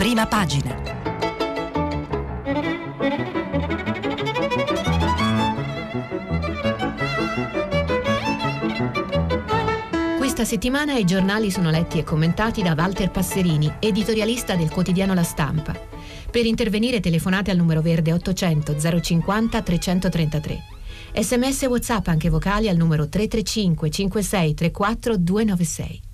prima pagina. Questa settimana i giornali sono letti e commentati da Walter Passerini, editorialista del quotidiano La Stampa. Per intervenire telefonate al numero verde 800 050 333. Sms e WhatsApp anche vocali al numero 335 56 34 296.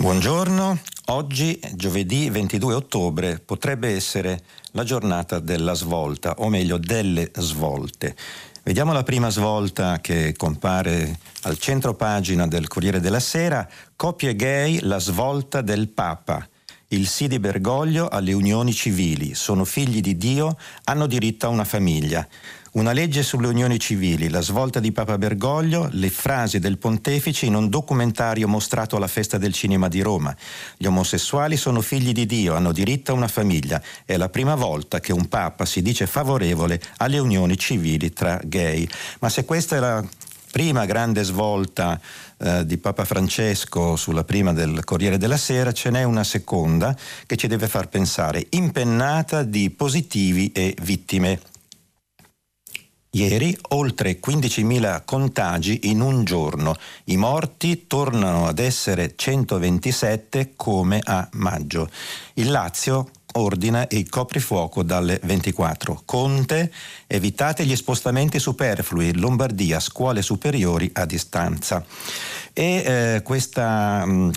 Buongiorno, oggi giovedì 22 ottobre potrebbe essere la giornata della svolta, o meglio delle svolte. Vediamo la prima svolta che compare al centro pagina del Corriere della Sera, coppie gay, la svolta del Papa. Il sì di Bergoglio alle unioni civili, sono figli di Dio, hanno diritto a una famiglia. Una legge sulle unioni civili, la svolta di Papa Bergoglio, le frasi del pontefice in un documentario mostrato alla Festa del Cinema di Roma. Gli omosessuali sono figli di Dio, hanno diritto a una famiglia. È la prima volta che un Papa si dice favorevole alle unioni civili tra gay. Ma se questa è la prima grande svolta eh, di Papa Francesco sulla prima del Corriere della Sera, ce n'è una seconda che ci deve far pensare, impennata di positivi e vittime. Ieri oltre 15.000 contagi in un giorno. I morti tornano ad essere 127 come a maggio. Il Lazio ordina il coprifuoco dalle 24. Conte, evitate gli spostamenti superflui. Lombardia, scuole superiori a distanza. E eh, questa, mm,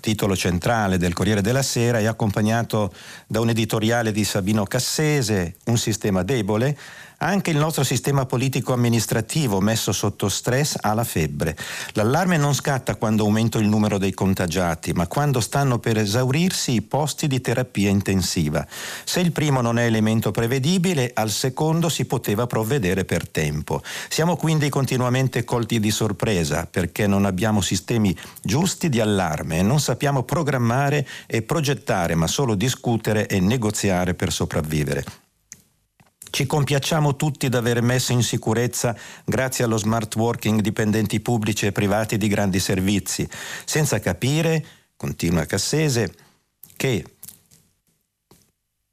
titolo centrale del Corriere della Sera è accompagnato da un editoriale di Sabino Cassese, Un sistema debole, anche il nostro sistema politico-amministrativo messo sotto stress ha la febbre. L'allarme non scatta quando aumenta il numero dei contagiati, ma quando stanno per esaurirsi i posti di terapia intensiva. Se il primo non è elemento prevedibile, al secondo si poteva provvedere per tempo. Siamo quindi continuamente colti di sorpresa perché non abbiamo sistemi giusti di allarme e non sappiamo programmare e progettare, ma solo discutere e negoziare per sopravvivere. Ci compiacciamo tutti d'aver messo in sicurezza, grazie allo smart working, dipendenti pubblici e privati di grandi servizi, senza capire, continua Cassese, che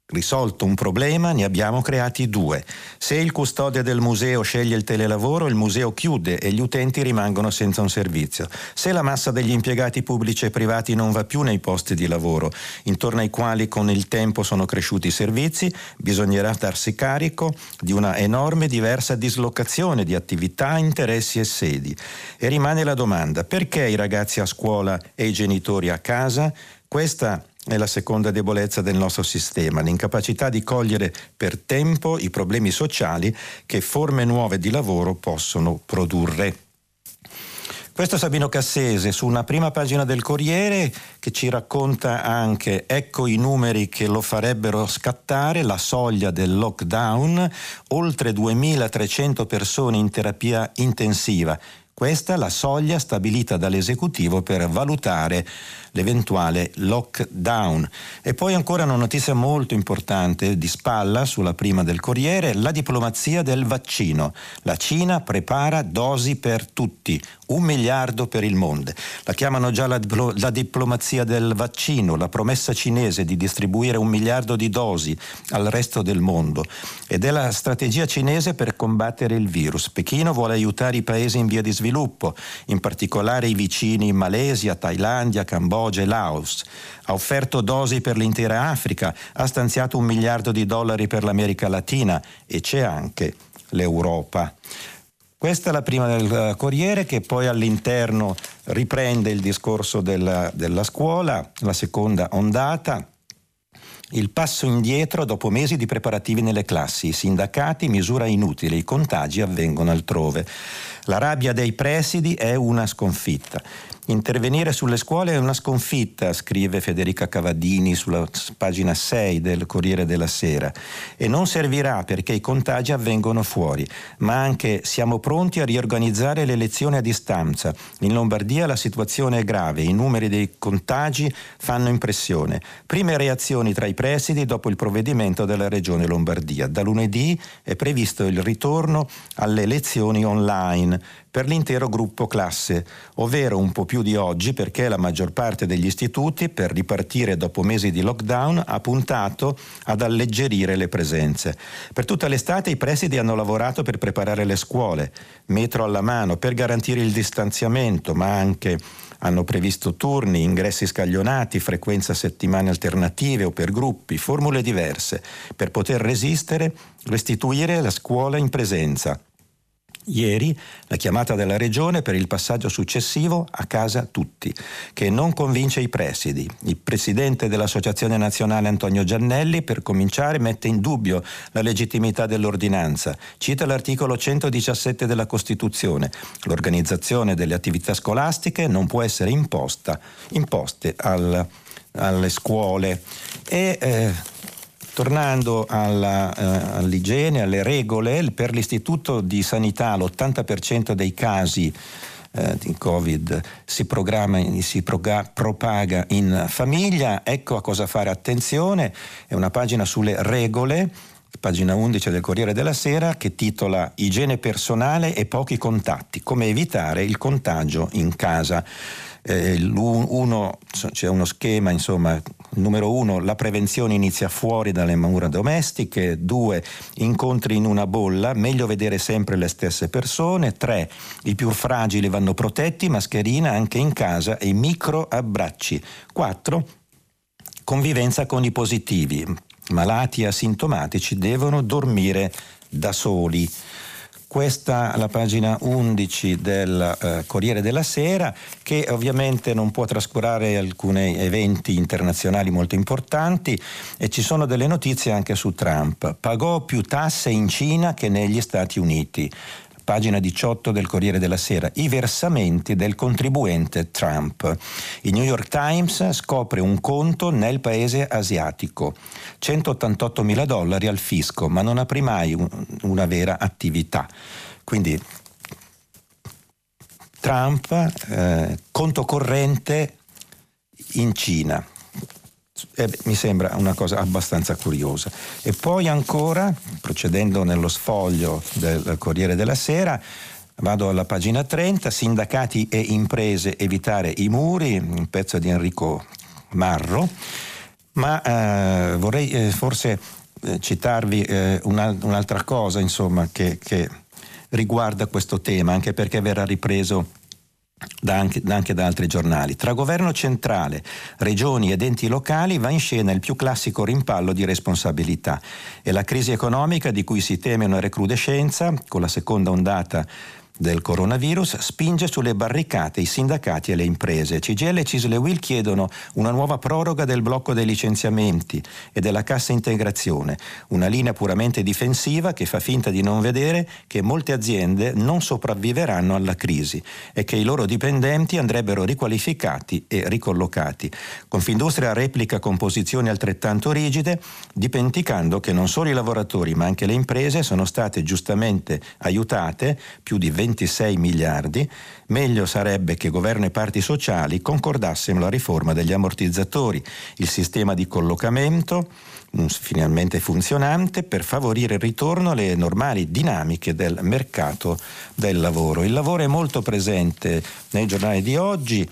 Risolto un problema, ne abbiamo creati due. Se il custode del museo sceglie il telelavoro, il museo chiude e gli utenti rimangono senza un servizio. Se la massa degli impiegati pubblici e privati non va più nei posti di lavoro, intorno ai quali con il tempo sono cresciuti i servizi, bisognerà darsi carico di una enorme diversa dislocazione di attività, interessi e sedi. E rimane la domanda, perché i ragazzi a scuola e i genitori a casa? Questa è la seconda debolezza del nostro sistema, l'incapacità di cogliere per tempo i problemi sociali che forme nuove di lavoro possono produrre. Questo è Sabino Cassese su una prima pagina del Corriere che ci racconta anche ecco i numeri che lo farebbero scattare, la soglia del lockdown, oltre 2300 persone in terapia intensiva. Questa è la soglia stabilita dall'esecutivo per valutare l'eventuale lockdown. E poi ancora una notizia molto importante di spalla sulla prima del Corriere, la diplomazia del vaccino. La Cina prepara dosi per tutti, un miliardo per il mondo. La chiamano già la, la, diplomazia del vaccino, la promessa cinese di distribuire un miliardo di dosi al resto del mondo. Ed è la strategia cinese per combattere il virus. Pechino vuole aiutare i paesi in via di sviluppo, in particolare i vicini Malesia, Thailandia, Cambogia, Cambogia e Laos, ha offerto dosi per l'intera Africa, ha stanziato un miliardo di dollari per l'America Latina e c'è anche l'Europa. Questa è la prima del eh, Corriere che poi all'interno riprende il discorso della, della scuola, la seconda ondata, il passo indietro dopo mesi di preparativi nelle classi, i sindacati misura inutile, i contagi avvengono altrove. La rabbia dei presidi è una sconfitta. Intervenire sulle scuole è una sconfitta, scrive Federica Cavadini sulla pagina 6 del Corriere della Sera, e non servirà perché i contagi avvengono fuori, ma anche siamo pronti a riorganizzare le lezioni a distanza. In Lombardia la situazione è grave, i numeri dei contagi fanno impressione. Prime reazioni tra i presidi dopo il provvedimento della Regione Lombardia. Da lunedì è previsto il ritorno alle lezioni online per l'intero gruppo classe, ovvero un po' più di oggi perché la maggior parte degli istituti, per ripartire dopo mesi di lockdown, ha puntato ad alleggerire le presenze. Per tutta l'estate i presidi hanno lavorato per preparare le scuole, metro alla mano, per garantire il distanziamento, ma anche hanno previsto turni, ingressi scaglionati, frequenza settimane alternative o per gruppi, formule diverse, per poter resistere, restituire la scuola in presenza. Ieri la chiamata della Regione per il passaggio successivo a casa tutti, che non convince i presidi. Il presidente dell'Associazione Nazionale Antonio Giannelli, per cominciare, mette in dubbio la legittimità dell'ordinanza. Cita l'articolo 117 della Costituzione. L'organizzazione delle attività scolastiche non può essere imposta, imposte al, alle scuole. E, eh, Tornando alla, eh, all'igiene, alle regole, per l'Istituto di Sanità l'80% dei casi eh, di Covid si, si proga, propaga in famiglia. Ecco a cosa fare attenzione. È una pagina sulle regole pagina 11 del Corriere della Sera, che titola Igiene personale e pochi contatti, come evitare il contagio in casa. Eh, uno, c'è uno schema, insomma, numero uno, la prevenzione inizia fuori dalle mura domestiche, due, incontri in una bolla, meglio vedere sempre le stesse persone, tre, i più fragili vanno protetti, mascherina anche in casa e micro abbracci, quattro, convivenza con i positivi, malati asintomatici devono dormire da soli. Questa la pagina 11 del eh, Corriere della Sera che ovviamente non può trascurare alcuni eventi internazionali molto importanti e ci sono delle notizie anche su Trump. Pagò più tasse in Cina che negli Stati Uniti pagina 18 del Corriere della Sera, i versamenti del contribuente Trump. Il New York Times scopre un conto nel paese asiatico, 188 mila dollari al fisco, ma non apri mai una vera attività. Quindi Trump, eh, conto corrente in Cina eh, mi sembra una cosa abbastanza curiosa. E poi ancora, procedendo nello sfoglio del Corriere della Sera, vado alla pagina 30, sindacati e imprese evitare i muri, un pezzo di Enrico Marro, ma eh, vorrei eh, forse eh, citarvi eh, un'altra cosa insomma, che, che riguarda questo tema, anche perché verrà ripreso da anche, anche, da altri giornali. Tra governo centrale, regioni ed enti locali va in scena il più classico rimpallo di responsabilità e la crisi economica di cui si teme una recrudescenza con la seconda ondata del coronavirus spinge sulle barricate i sindacati e le imprese. CGL e Cisle Will chiedono una nuova proroga del blocco dei licenziamenti e della cassa integrazione, una linea puramente difensiva che fa finta di non vedere che molte aziende non sopravviveranno alla crisi e che i loro dipendenti andrebbero riqualificati e ricollocati. Confindustria replica con posizioni altrettanto rigide, dimenticando che non solo i lavoratori ma anche le imprese sono state giustamente aiutate più di 20 26 miliardi, meglio sarebbe che governo e parti sociali concordassero la riforma degli ammortizzatori, il sistema di collocamento finalmente funzionante per favorire il ritorno alle normali dinamiche del mercato del lavoro. Il lavoro è molto presente nei giornali di oggi,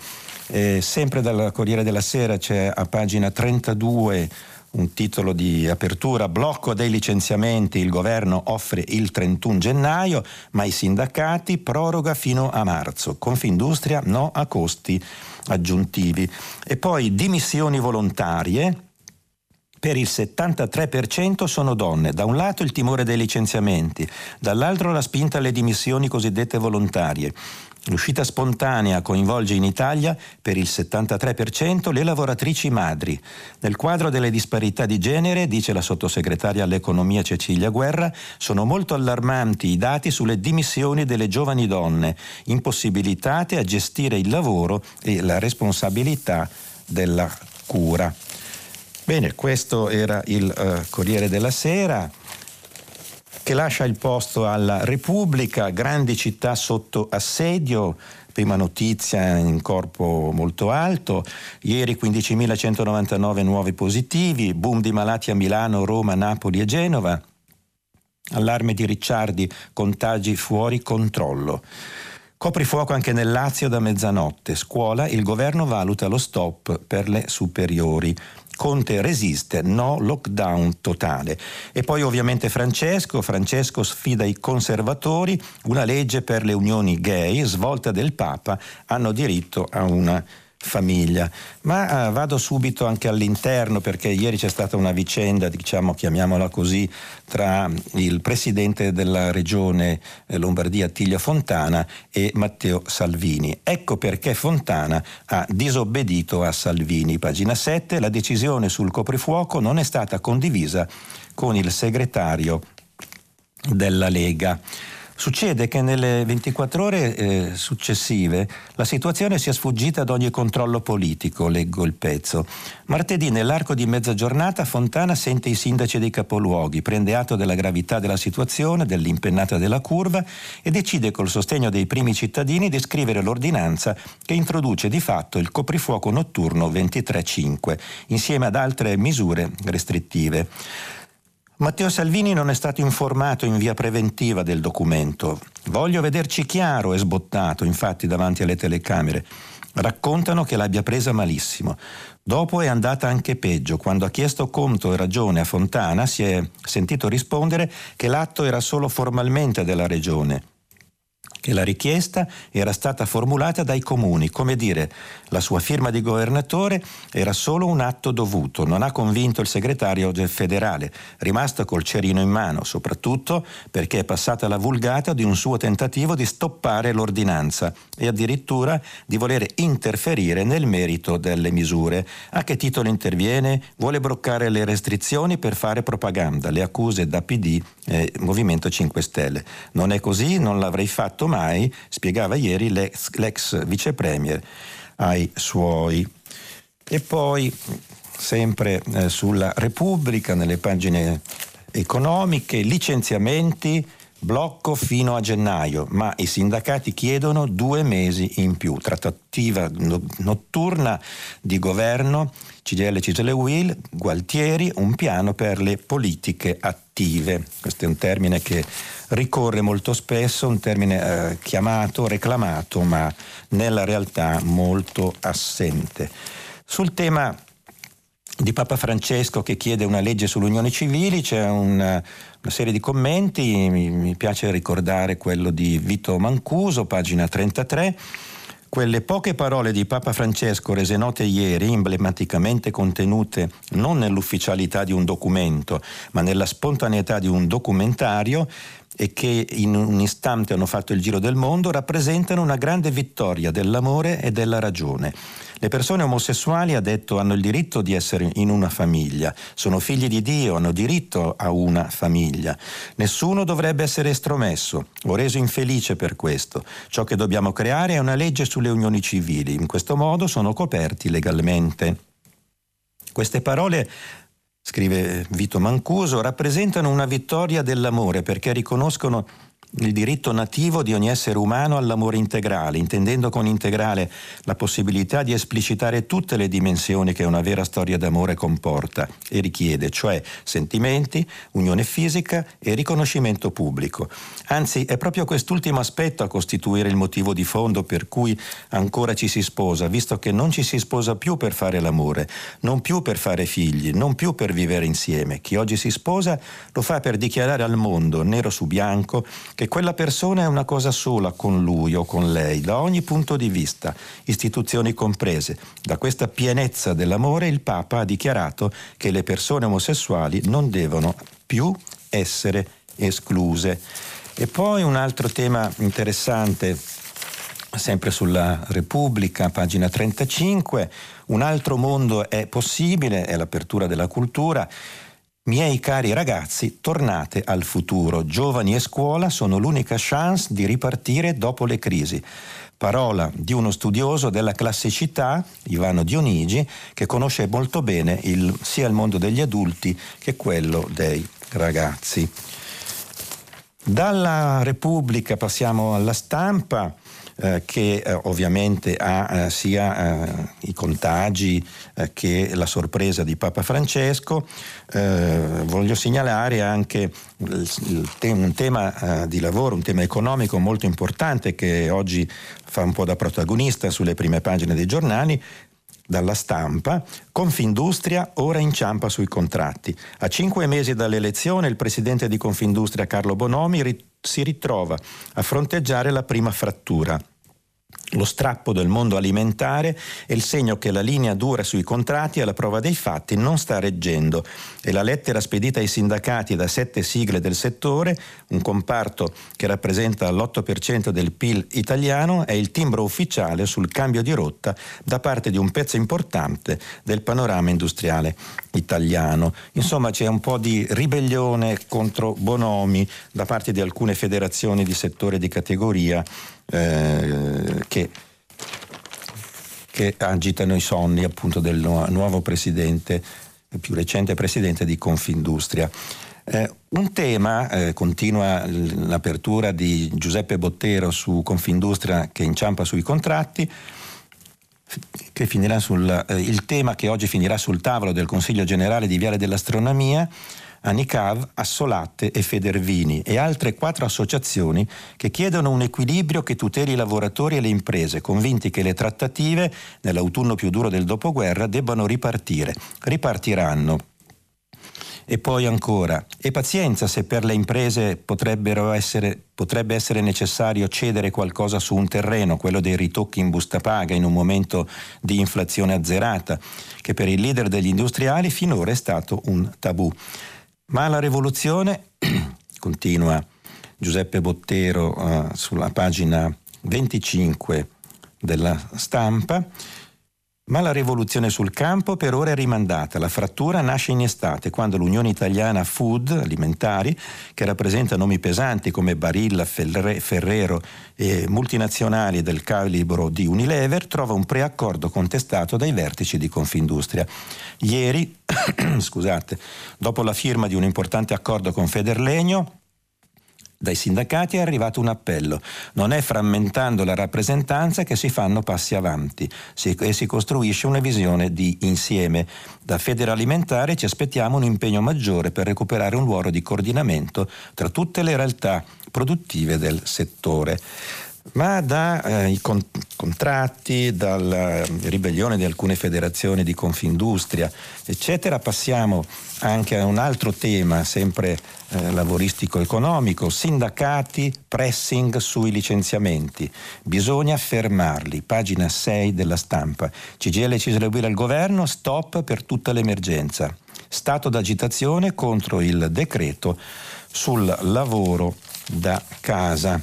eh, sempre dal Corriere della Sera c'è a pagina 32 un titolo di apertura, blocco dei licenziamenti, il governo offre il 31 gennaio, ma i sindacati proroga fino a marzo, Confindustria no a costi aggiuntivi. E poi dimissioni volontarie, per il 73% sono donne. Da un lato il timore dei licenziamenti, dall'altro la spinta alle dimissioni cosiddette volontarie. L'uscita spontanea coinvolge in Italia per il 73% le lavoratrici madri. Nel quadro delle disparità di genere, dice la sottosegretaria all'economia Cecilia Guerra, sono molto allarmanti i dati sulle dimissioni delle giovani donne, impossibilitate a gestire il lavoro e la responsabilità della cura. Bene, questo era il uh, Corriere della Sera che lascia il posto alla Repubblica, grandi città sotto assedio, prima notizia in corpo molto alto, ieri 15.199 nuovi positivi, boom di malati a Milano, Roma, Napoli e Genova, allarme di Ricciardi, contagi fuori controllo. Coprifuoco anche nel Lazio da mezzanotte. Scuola, il governo valuta lo stop per le superiori. Conte resiste, no lockdown totale. E poi ovviamente Francesco, Francesco sfida i conservatori, una legge per le unioni gay, svolta del Papa, hanno diritto a una famiglia. Ma uh, vado subito anche all'interno perché ieri c'è stata una vicenda, diciamo, chiamiamola così, tra il presidente della regione eh, Lombardia Attilio Fontana e Matteo Salvini. Ecco perché Fontana ha disobbedito a Salvini. Pagina 7, la decisione sul coprifuoco non è stata condivisa con il segretario della Lega. Succede che nelle 24 ore eh, successive la situazione sia sfuggita ad ogni controllo politico, leggo il pezzo. Martedì nell'arco di mezza giornata Fontana sente i sindaci dei capoluoghi, prende atto della gravità della situazione, dell'impennata della curva e decide col sostegno dei primi cittadini di scrivere l'ordinanza che introduce di fatto il coprifuoco notturno 23-5 insieme ad altre misure restrittive. Matteo Salvini non è stato informato in via preventiva del documento. Voglio vederci chiaro, è sbottato, infatti, davanti alle telecamere. Raccontano che l'abbia presa malissimo. Dopo è andata anche peggio. Quando ha chiesto conto e ragione a Fontana si è sentito rispondere che l'atto era solo formalmente della regione che la richiesta era stata formulata dai comuni, come dire, la sua firma di governatore era solo un atto dovuto, non ha convinto il segretario federale, rimasto col cerino in mano, soprattutto perché è passata la vulgata di un suo tentativo di stoppare l'ordinanza e addirittura di voler interferire nel merito delle misure. A che titolo interviene? Vuole bloccare le restrizioni per fare propaganda, le accuse da PD e Movimento 5 Stelle. Non è così, non l'avrei fatto mai, spiegava ieri l'ex, l'ex vice premier ai suoi. E poi, sempre eh, sulla Repubblica, nelle pagine economiche, licenziamenti, blocco fino a gennaio, ma i sindacati chiedono due mesi in più. Trattativa notturna di governo, CGL, CGL Will, Gualtieri, un piano per le politiche attive. Questo è un termine che ricorre molto spesso, un termine eh, chiamato, reclamato, ma nella realtà molto assente. Sul tema di Papa Francesco che chiede una legge sulle unioni civili, c'è una, una serie di commenti, mi, mi piace ricordare quello di Vito Mancuso, pagina 33 quelle poche parole di Papa Francesco rese note ieri, emblematicamente contenute non nell'ufficialità di un documento, ma nella spontaneità di un documentario, e che in un istante hanno fatto il giro del mondo, rappresentano una grande vittoria dell'amore e della ragione. Le persone omosessuali, ha detto, hanno il diritto di essere in una famiglia, sono figli di Dio, hanno diritto a una famiglia. Nessuno dovrebbe essere estromesso o reso infelice per questo. Ciò che dobbiamo creare è una legge sulle unioni civili, in questo modo sono coperti legalmente. Queste parole scrive Vito Mancuso, rappresentano una vittoria dell'amore perché riconoscono il diritto nativo di ogni essere umano all'amore integrale, intendendo con integrale la possibilità di esplicitare tutte le dimensioni che una vera storia d'amore comporta e richiede, cioè sentimenti, unione fisica e riconoscimento pubblico. Anzi, è proprio quest'ultimo aspetto a costituire il motivo di fondo per cui ancora ci si sposa, visto che non ci si sposa più per fare l'amore, non più per fare figli, non più per vivere insieme. Chi oggi si sposa lo fa per dichiarare al mondo, nero su bianco, che quella persona è una cosa sola con lui o con lei, da ogni punto di vista, istituzioni comprese. Da questa pienezza dell'amore il Papa ha dichiarato che le persone omosessuali non devono più essere escluse. E poi un altro tema interessante sempre sulla Repubblica, pagina 35, un altro mondo è possibile, è l'apertura della cultura. Miei cari ragazzi, tornate al futuro. Giovani e scuola sono l'unica chance di ripartire dopo le crisi. Parola di uno studioso della classicità, Ivano Dionigi, che conosce molto bene il, sia il mondo degli adulti che quello dei ragazzi. Dalla Repubblica passiamo alla stampa. Eh, che eh, ovviamente ha eh, sia eh, i contagi eh, che la sorpresa di Papa Francesco. voglio segnalare anche un tema di lavoro, un tema economico molto importante che oggi fa un po' da protagonista sulle prime pagine dei giornali, dalla stampa, Confindustria ora inciampa sui contratti. A cinque mesi dall'elezione il presidente di Confindustria Carlo Bonomi rit- si ritrova a fronteggiare la prima frattura. Lo strappo del mondo alimentare è il segno che la linea dura sui contratti alla prova dei fatti non sta reggendo e la lettera spedita ai sindacati da sette sigle del settore, un comparto che rappresenta l'8% del PIL italiano, è il timbro ufficiale sul cambio di rotta da parte di un pezzo importante del panorama industriale italiano. Insomma c'è un po' di ribellione contro Bonomi da parte di alcune federazioni di settore di categoria eh, che, che, agitano i sonni appunto del nuovo presidente, più recente presidente di Confindustria. Eh, un tema, eh, continua l'apertura di Giuseppe Bottero su Confindustria che inciampa sui contratti, che finirà sul, eh, il tema che oggi finirà sul tavolo del Consiglio generale di Viale dell'Astronomia Anicav, Assolatte e Federvini e altre quattro associazioni che chiedono un equilibrio che tuteli i lavoratori e le imprese, convinti che le trattative, nell'autunno più duro del dopoguerra, debbano ripartire. Ripartiranno. E poi ancora, e pazienza se per le imprese essere, potrebbe essere necessario cedere qualcosa su un terreno, quello dei ritocchi in busta paga in un momento di inflazione azzerata, che per il leader degli industriali finora è stato un tabù. Ma la rivoluzione, continua. Giuseppe Bottero uh, sulla pagina 25 della stampa, ma la rivoluzione sul campo per ora è rimandata. La frattura nasce in estate, quando l'Unione Italiana Food Alimentari, che rappresenta nomi pesanti come Barilla, Ferrero e multinazionali del calibro di Unilever, trova un preaccordo contestato dai vertici di Confindustria. Ieri, scusate, dopo la firma di un importante accordo con Federlegno, dai sindacati è arrivato un appello. Non è frammentando la rappresentanza che si fanno passi avanti e si costruisce una visione di insieme. Da Federalimentare ci aspettiamo un impegno maggiore per recuperare un ruolo di coordinamento tra tutte le realtà produttive del settore ma dai eh, con- contratti, dalla ribellione di alcune federazioni di Confindustria, eccetera, passiamo anche a un altro tema, sempre eh, lavoristico-economico, sindacati, pressing sui licenziamenti. Bisogna fermarli, pagina 6 della stampa. CGL ci eseguire il governo, stop per tutta l'emergenza. Stato d'agitazione contro il decreto sul lavoro da casa.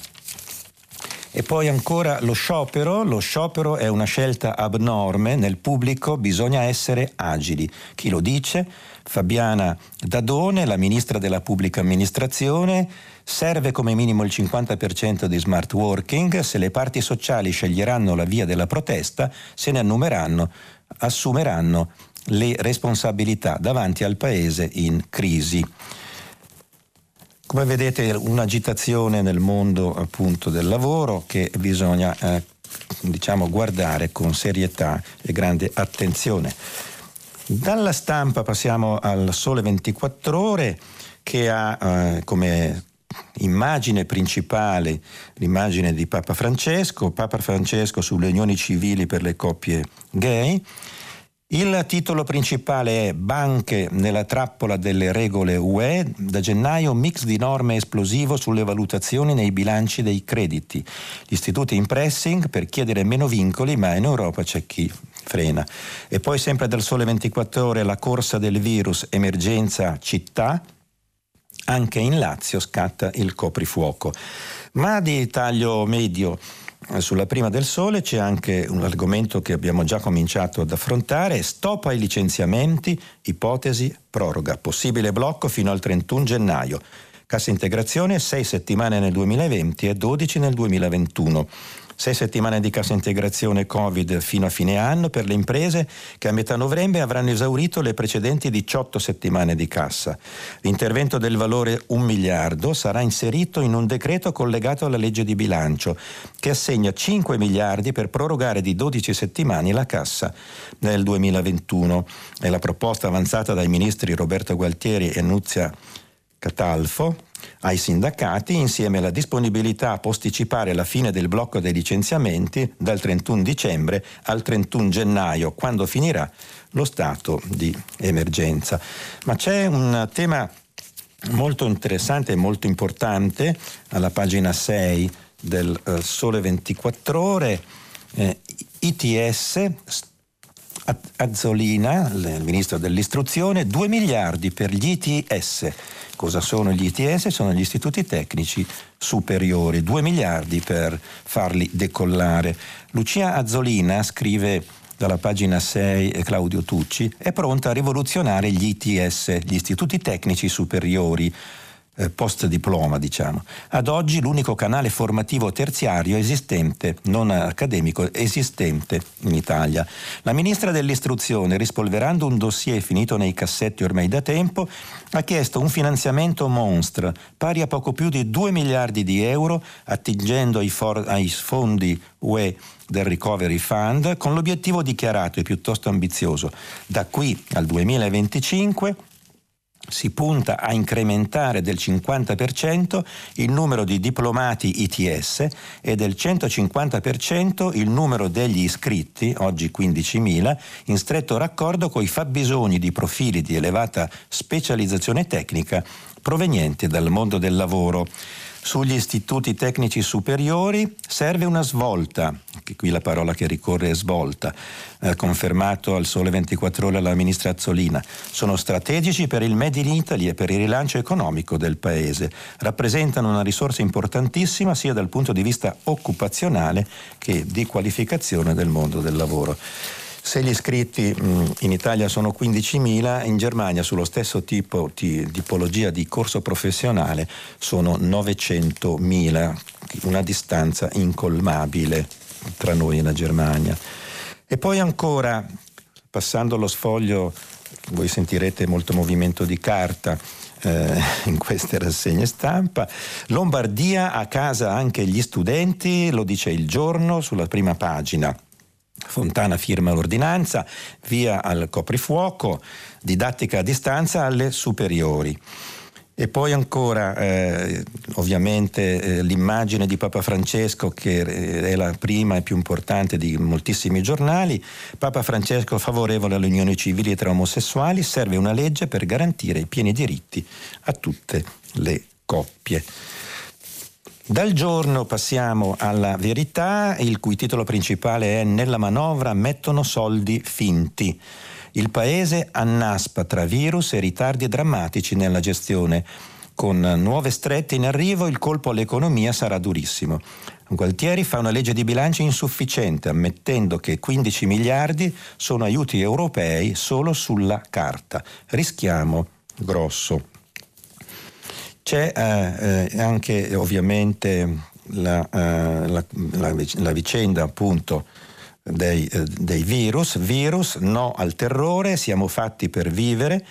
E poi ancora lo sciopero, lo sciopero è una scelta abnorme, nel pubblico bisogna essere agili. Chi lo dice? Fabiana Dadone, la ministra della pubblica amministrazione, serve come minimo il 50% di smart working, se le parti sociali sceglieranno la via della protesta, se ne assumeranno le responsabilità davanti al Paese in crisi. Come vedete un'agitazione nel mondo appunto del lavoro che bisogna eh, diciamo, guardare con serietà e grande attenzione. Dalla stampa passiamo al Sole 24 ore che ha eh, come immagine principale l'immagine di Papa Francesco, Papa Francesco sulle unioni civili per le coppie gay il titolo principale è Banche nella trappola delle regole UE. Da gennaio mix di norme esplosivo sulle valutazioni nei bilanci dei crediti. Gli istituti in pressing per chiedere meno vincoli, ma in Europa c'è chi frena. E poi sempre dal sole 24 ore la corsa del virus, emergenza città. Anche in Lazio scatta il coprifuoco. Ma di taglio medio sulla prima del sole c'è anche un argomento che abbiamo già cominciato ad affrontare, stop ai licenziamenti, ipotesi proroga, possibile blocco fino al 31 gennaio. Cassa integrazione 6 settimane nel 2020 e 12 nel 2021. Sei settimane di cassa integrazione Covid fino a fine anno per le imprese che a metà novembre avranno esaurito le precedenti 18 settimane di cassa. L'intervento del valore 1 miliardo sarà inserito in un decreto collegato alla legge di bilancio che assegna 5 miliardi per prorogare di 12 settimane la cassa nel 2021. È la proposta avanzata dai ministri Roberto Gualtieri e Nuzia Catalfo ai sindacati insieme alla disponibilità a posticipare la fine del blocco dei licenziamenti dal 31 dicembre al 31 gennaio, quando finirà lo stato di emergenza. Ma c'è un tema molto interessante e molto importante alla pagina 6 del eh, Sole 24 ore. Eh, ITS, Azzolina, il ministro dell'istruzione, 2 miliardi per gli ITS. Cosa sono gli ITS? Sono gli istituti tecnici superiori, 2 miliardi per farli decollare. Lucia Azzolina scrive dalla pagina 6 Claudio Tucci, è pronta a rivoluzionare gli ITS, gli istituti tecnici superiori eh, post diploma, diciamo. Ad oggi l'unico canale formativo terziario esistente, non accademico, esistente in Italia. La ministra dell'istruzione, rispolverando un dossier finito nei cassetti ormai da tempo, ha chiesto un finanziamento monstre pari a poco più di 2 miliardi di euro attingendo ai, for- ai fondi UE del Recovery Fund con l'obiettivo dichiarato e piuttosto ambizioso da qui al 2025 si punta a incrementare del 50% il numero di diplomati ITS e del 150% il numero degli iscritti, oggi 15.000, in stretto raccordo con i fabbisogni di profili di elevata specializzazione tecnica provenienti dal mondo del lavoro. Sugli istituti tecnici superiori serve una svolta, qui la parola che ricorre è svolta, eh, confermato al Sole 24 ore la ministra Azzolina. Sono strategici per il Made in Italy e per il rilancio economico del Paese. Rappresentano una risorsa importantissima sia dal punto di vista occupazionale che di qualificazione del mondo del lavoro. Se gli iscritti in Italia sono 15.000, in Germania sullo stesso tipo di tipologia di corso professionale sono 900.000, una distanza incolmabile tra noi e la Germania. E poi ancora, passando lo sfoglio, voi sentirete molto movimento di carta, eh, in queste rassegne stampa. Lombardia a casa anche gli studenti, lo dice il giorno sulla prima pagina. Fontana firma l'ordinanza, via al coprifuoco, didattica a distanza alle superiori. E poi ancora, eh, ovviamente, eh, l'immagine di Papa Francesco, che è la prima e più importante di moltissimi giornali. Papa Francesco favorevole alle unioni civili tra omosessuali, serve una legge per garantire i pieni diritti a tutte le coppie. Dal giorno passiamo alla verità, il cui titolo principale è Nella manovra mettono soldi finti. Il paese annaspa tra virus e ritardi drammatici nella gestione. Con nuove strette in arrivo il colpo all'economia sarà durissimo. Gualtieri fa una legge di bilancio insufficiente, ammettendo che 15 miliardi sono aiuti europei solo sulla carta. Rischiamo grosso. C'è eh, eh, anche ovviamente la, eh, la, la, la, vicenda appunto dei, eh, dei virus, virus no al terrore, siamo fatti per vivere.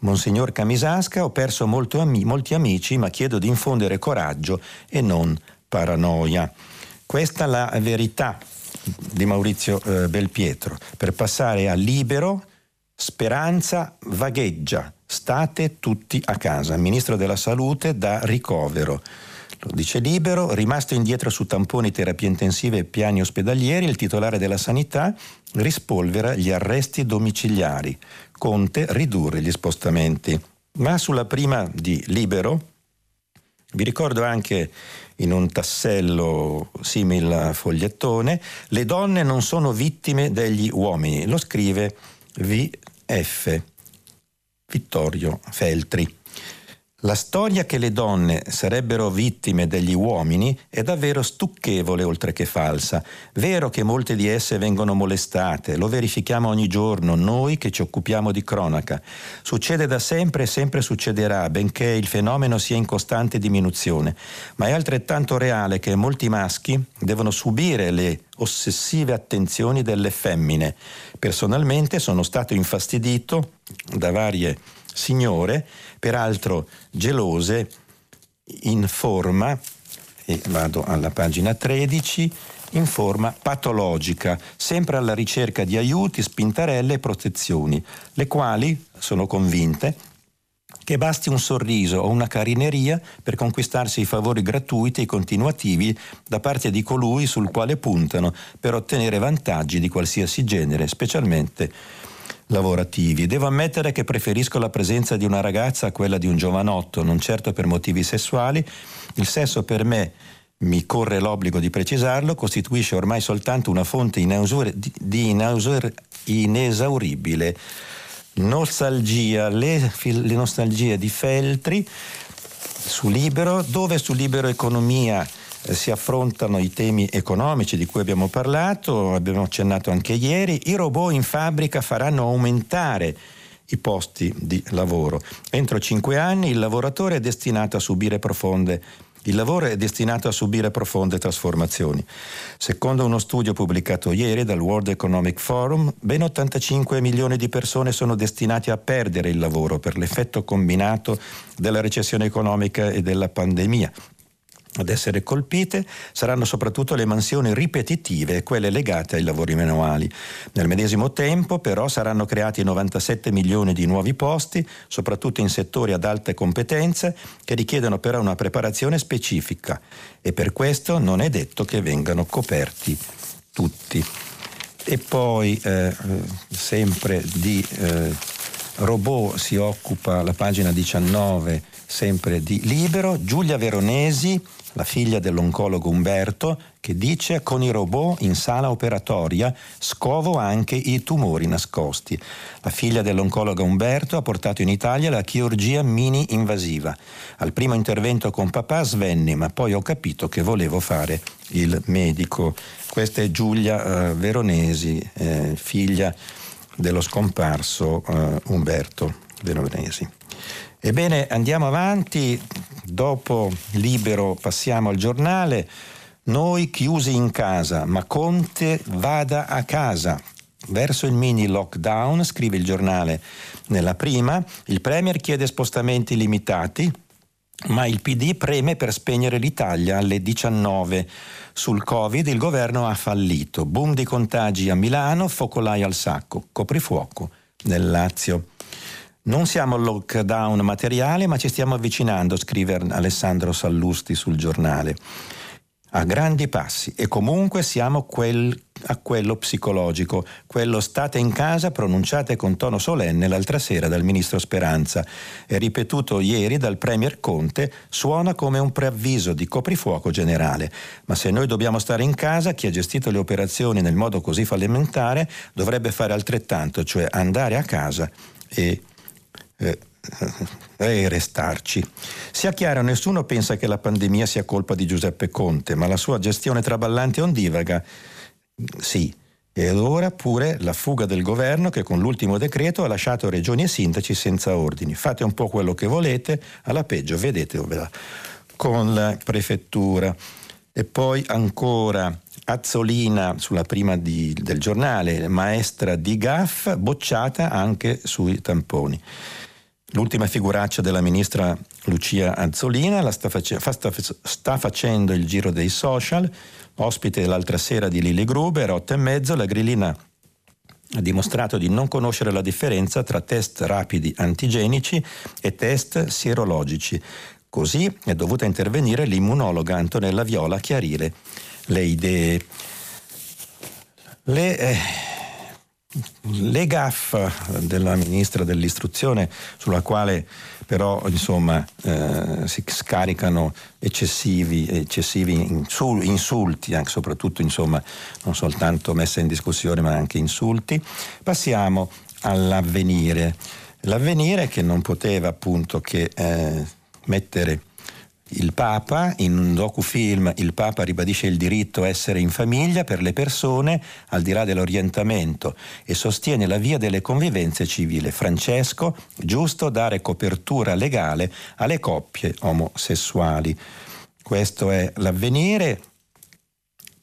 Monsignor Camisasca, ho perso ami- molti amici, ma chiedo di infondere coraggio e non paranoia. Questa è la verità di Maurizio eh, Belpietro. Per passare a libero, speranza vagheggia, State tutti a casa. Ministro della Salute dà ricovero. Lo dice libero, rimasto indietro su tamponi, terapie intensive e piani ospedalieri, il titolare della sanità rispolvera gli arresti domiciliari. Conte ridurre gli spostamenti. Ma sulla prima di libero, vi ricordo anche in un tassello simile fogliettone, le donne non sono vittime degli uomini. Lo scrive VF. Vittorio Feltri. La storia che le donne sarebbero vittime degli uomini è davvero stucchevole oltre che falsa. Vero che molte di esse vengono molestate, lo verifichiamo ogni giorno noi che ci occupiamo di cronaca. Succede da sempre e sempre succederà, benché il fenomeno sia in costante diminuzione, ma è altrettanto reale che molti maschi devono subire le ossessive attenzioni delle femmine. Personalmente sono stato infastidito da varie signore, peraltro gelose, in forma, e vado alla pagina 13, in forma patologica, sempre alla ricerca di aiuti, spintarelle e protezioni, le quali, sono convinte, che basti un sorriso o una carineria per conquistarsi i favori gratuiti e continuativi da parte di colui sul quale puntano per ottenere vantaggi di qualsiasi genere, specialmente lavorativi. Devo ammettere che preferisco la presenza di una ragazza a quella di un giovanotto, non certo per motivi sessuali. Il sesso per me mi corre l'obbligo di precisarlo, costituisce ormai soltanto una fonte inausur- di inausur- inesauribile nostalgia, le, le nostalgie di Feltri su Libero, dove su Libero Economia eh, si affrontano i temi economici di cui abbiamo parlato, abbiamo accennato anche ieri, i robot in fabbrica faranno aumentare i posti di lavoro. Entro cinque anni il lavoratore è destinato a subire profonde il lavoro è destinato a subire profonde trasformazioni. Secondo uno studio pubblicato ieri dal World Economic Forum, ben 85 milioni di persone sono destinate a perdere il lavoro per l'effetto combinato della recessione economica e della pandemia. Ad essere colpite saranno soprattutto le mansioni ripetitive e quelle legate ai lavori manuali. Nel medesimo tempo però saranno creati 97 milioni di nuovi posti, soprattutto in settori ad alte competenze che richiedono però una preparazione specifica e per questo non è detto che vengano coperti tutti. E poi eh, sempre di eh, robot si occupa la pagina 19 sempre di Libero, Giulia Veronesi la figlia dell'oncologo Umberto, che dice con i robot in sala operatoria scovo anche i tumori nascosti. La figlia dell'oncologo Umberto ha portato in Italia la chirurgia mini invasiva. Al primo intervento con papà svenni, ma poi ho capito che volevo fare il medico. Questa è Giulia eh, Veronesi, eh, figlia dello scomparso eh, Umberto Veronesi. Ebbene, andiamo avanti, dopo Libero passiamo al giornale. Noi chiusi in casa, ma Conte vada a casa. Verso il mini lockdown, scrive il giornale nella prima, il Premier chiede spostamenti limitati, ma il PD preme per spegnere l'Italia alle 19. Sul Covid il governo ha fallito. Boom di contagi a Milano, focolai al sacco, coprifuoco nel Lazio. Non siamo al lockdown materiale, ma ci stiamo avvicinando, scrive Alessandro Sallusti sul giornale. A grandi passi e comunque siamo quel, a quello psicologico, quello state in casa pronunciate con tono solenne l'altra sera dal ministro Speranza e ripetuto ieri dal premier Conte, suona come un preavviso di coprifuoco generale. Ma se noi dobbiamo stare in casa, chi ha gestito le operazioni nel modo così fallimentare dovrebbe fare altrettanto, cioè andare a casa e eh, e restarci. Sia chiaro, nessuno pensa che la pandemia sia colpa di Giuseppe Conte, ma la sua gestione traballante e ondivaga, sì. E ora pure la fuga del governo che con l'ultimo decreto ha lasciato regioni e sindaci senza ordini. Fate un po' quello che volete, alla peggio vedete dove va. Con la prefettura. E poi ancora Azzolina sulla prima di, del giornale, maestra di GAF, bocciata anche sui tamponi. L'ultima figuraccia della ministra Lucia Azzolina sta, face- sta, sta, facendo il giro dei social, ospite l'altra sera di Lili Gruber, otto e mezzo, la grillina ha dimostrato di non conoscere la differenza tra test rapidi antigenici e test sierologici. Così è dovuta intervenire l'immunologa Antonella Viola a chiarire le idee. Le, eh, le gaff della ministra dell'istruzione, sulla quale però insomma, eh, si scaricano eccessivi, eccessivi insulti, anche soprattutto insomma, non soltanto messe in discussione ma anche insulti, passiamo all'avvenire. L'avvenire che non poteva appunto che eh, mettere il Papa, in un docufilm il Papa ribadisce il diritto a essere in famiglia per le persone al di là dell'orientamento e sostiene la via delle convivenze civili. Francesco, giusto dare copertura legale alle coppie omosessuali. Questo è l'avvenire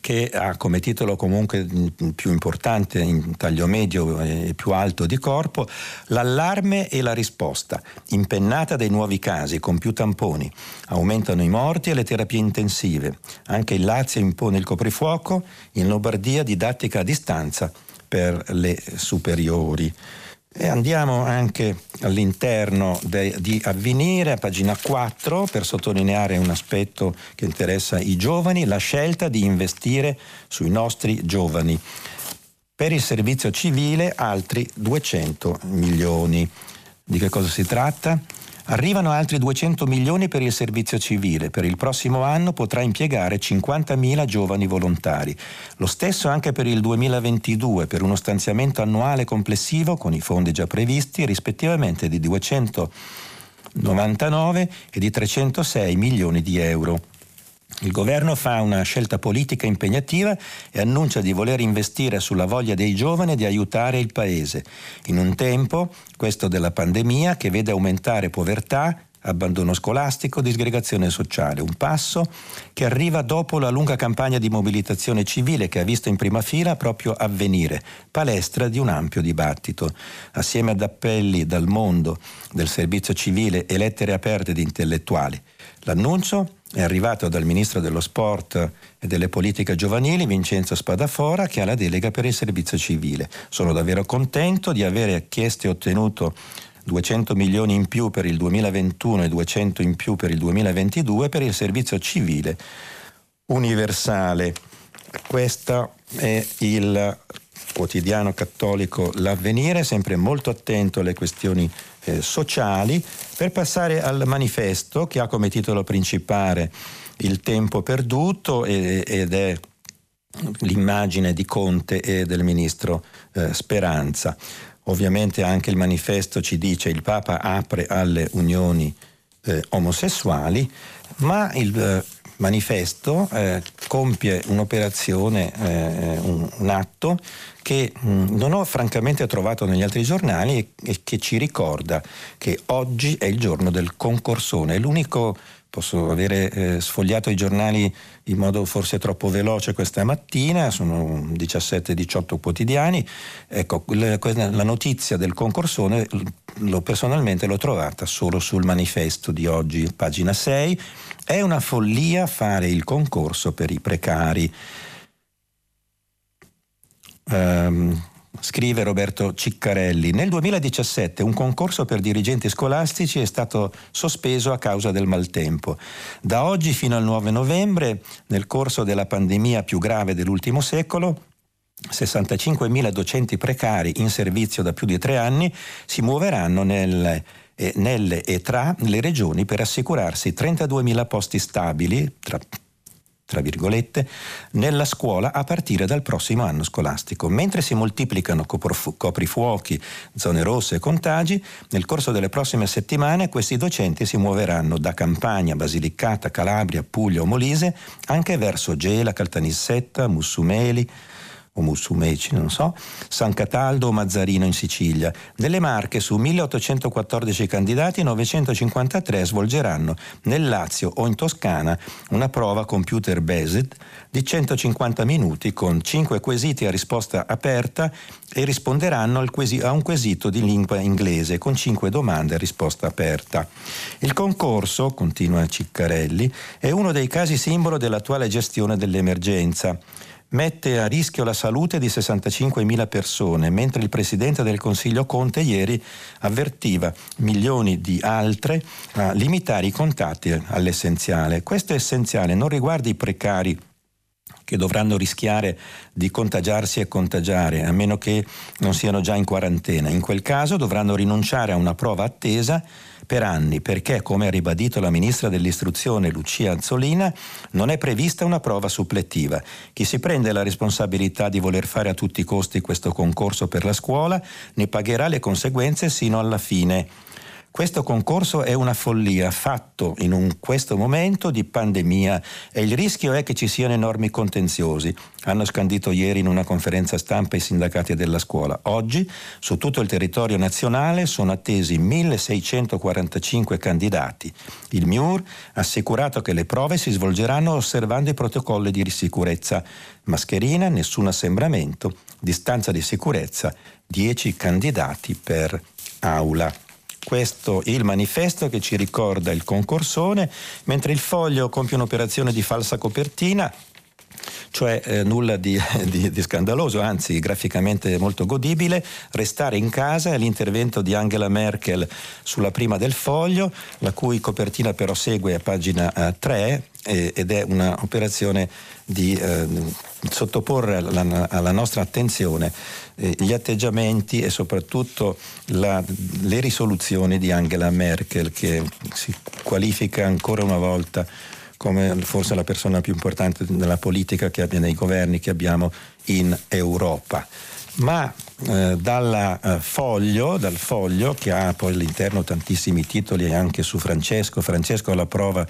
che ha come titolo comunque più importante in taglio medio e più alto di corpo l'allarme e la risposta, impennata dei nuovi casi con più tamponi, aumentano i morti e le terapie intensive, anche il Lazio impone il coprifuoco, in Lombardia didattica a distanza per le superiori. E andiamo anche all'interno de, di Avvenire, a pagina 4, per sottolineare un aspetto che interessa i giovani, la scelta di investire sui nostri giovani. Per il servizio civile altri 200 milioni. Di che cosa si tratta? Arrivano altri 200 milioni per il servizio civile. Per il prossimo anno potrà impiegare 50.000 giovani volontari. Lo stesso anche per il 2022, per uno stanziamento annuale complessivo con i fondi già previsti, rispettivamente di 299 e di 306 milioni di euro. Il governo fa una scelta politica impegnativa e annuncia di voler investire sulla voglia dei giovani di aiutare il Paese, in un tempo, questo della pandemia, che vede aumentare povertà, abbandono scolastico, disgregazione sociale, un passo che arriva dopo la lunga campagna di mobilitazione civile che ha visto in prima fila proprio avvenire, palestra di un ampio dibattito. Assieme ad appelli dal mondo del servizio civile e lettere aperte di intellettuali. L'annuncio è arrivato dal ministro dello sport e delle politiche giovanili Vincenzo Spadafora che ha la delega per il servizio civile. Sono davvero contento di avere chiesto e ottenuto 200 milioni in più per il 2021 e 200 in più per il 2022 per il servizio civile universale. Questo è il quotidiano cattolico L'Avvenire, sempre molto attento alle questioni eh, sociali, per passare al manifesto che ha come titolo principale Il tempo perduto ed è l'immagine di Conte e del ministro eh, Speranza. Ovviamente anche il manifesto ci dice il Papa apre alle unioni eh, omosessuali, ma il eh, manifesto eh, compie un'operazione, eh, un, un, atto che mh, non ho francamente trovato negli altri giornali e, e, che ci ricorda che oggi è il giorno del concorsone, è l'unico posso avere eh, sfogliato i giornali in modo forse troppo veloce questa mattina, sono 17-18 quotidiani, ecco, la notizia del concorsone lo, personalmente l'ho trovata solo sul manifesto di oggi, pagina 6, è una follia fare il concorso per i precari. Um, Scrive Roberto Ciccarelli, nel 2017 un concorso per dirigenti scolastici è stato sospeso a causa del maltempo. Da oggi fino al 9 novembre, nel corso della pandemia più grave dell'ultimo secolo, 65.000 docenti precari in servizio da più di tre anni si muoveranno nelle, nelle e tra le regioni per assicurarsi 32.000 posti stabili, tra tra virgolette, nella scuola a partire dal prossimo anno scolastico. Mentre si moltiplicano coprifuochi, zone rosse e contagi, nel corso delle prossime settimane questi docenti si muoveranno da Campania, Basilicata, Calabria, Puglia o Molise anche verso Gela, Caltanissetta, Mussumeli, o Mussumeci, non so, San Cataldo o Mazzarino in Sicilia. Nelle Marche su 1814 candidati 953 svolgeranno nel Lazio o in Toscana una prova computer based di 150 minuti con 5 quesiti a risposta aperta e risponderanno a un quesito di lingua inglese con 5 domande a risposta aperta. Il concorso, continua Ciccarelli, è uno dei casi simbolo dell'attuale gestione dell'emergenza mette a rischio la salute di 65.000 persone, mentre il Presidente del Consiglio Conte ieri avvertiva milioni di altre a limitare i contatti all'essenziale. Questo essenziale, non riguarda i precari che dovranno rischiare di contagiarsi e contagiare, a meno che non siano già in quarantena. In quel caso dovranno rinunciare a una prova attesa per anni perché, come ha ribadito la ministra dell'istruzione Lucia Azzolina, non è prevista una prova supplettiva. Chi si prende la responsabilità di voler fare a tutti i costi questo concorso per la scuola ne pagherà le conseguenze sino alla fine. Questo concorso è una follia fatto in un, questo momento di pandemia e il rischio è che ci siano enormi contenziosi. Hanno scandito ieri in una conferenza stampa i sindacati della scuola. Oggi su tutto il territorio nazionale sono attesi 1645 candidati. Il MIUR ha assicurato che le prove si svolgeranno osservando i protocolli di sicurezza. Mascherina, nessun assembramento, distanza di sicurezza, 10 candidati per aula questo il manifesto che ci ricorda il concorsone, mentre il foglio compie un'operazione di falsa copertina cioè eh, nulla di, di, di, scandaloso, anzi graficamente molto godibile, restare in casa è l'intervento di Angela Merkel sulla prima del foglio, la cui copertina però segue a pagina eh, 3 eh, ed è un'operazione di eh, sottoporre alla, alla, nostra attenzione eh, gli atteggiamenti e soprattutto la, le risoluzioni di Angela Merkel che si qualifica ancora una volta come forse la persona più importante nella politica abbia nei governi che abbiamo in Europa. Ma eh, dalla, eh, foglio, dal foglio, che ha poi all'interno tantissimi titoli anche su Francesco, Francesco alla prova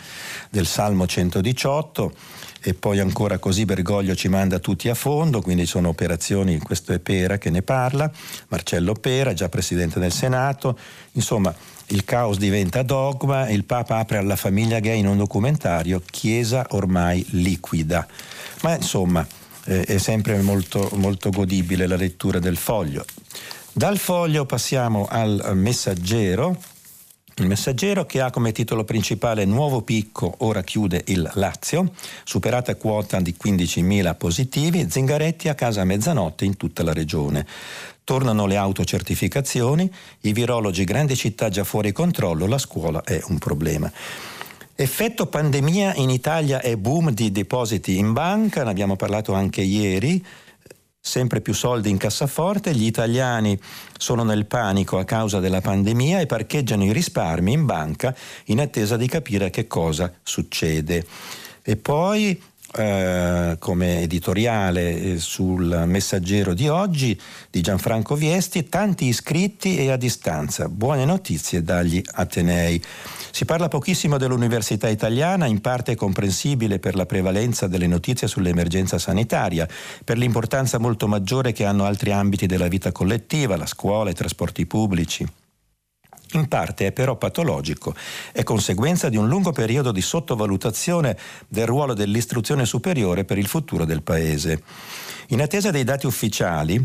del Salmo 118, e poi ancora così Bergoglio ci manda tutti a fondo, quindi sono operazioni, questo è Pera che ne parla, Marcello Pera, già presidente del Senato, insomma il caos diventa dogma il Papa apre alla famiglia gay in un documentario Chiesa ormai liquida. Ma insomma eh, è sempre molto, molto godibile la lettura del foglio. Dal foglio passiamo al messaggero il messaggero che ha come titolo principale Nuovo picco, ora chiude il Lazio, superata quota di 15.000 positivi, Zingaretti a casa a mezzanotte in tutta la regione. Tornano le autocertificazioni, i virologi grandi città già fuori controllo, la scuola è un problema. Effetto pandemia in Italia è boom di depositi in banca, ne abbiamo parlato anche ieri, sempre più soldi in cassaforte, gli italiani sono nel panico a causa della pandemia e parcheggiano i risparmi in banca in attesa di capire che cosa succede. E poi eh, come editoriale eh, sul messaggero di oggi di Gianfranco Viesti, tanti iscritti e a distanza, buone notizie dagli Atenei. Si parla pochissimo dell'università italiana, in parte comprensibile per la prevalenza delle notizie sull'emergenza sanitaria, per l'importanza molto maggiore che hanno altri ambiti della vita collettiva, la scuola, i trasporti pubblici. In parte è però patologico, è conseguenza di un lungo periodo di sottovalutazione del ruolo dell'istruzione superiore per il futuro del Paese. In attesa dei dati ufficiali,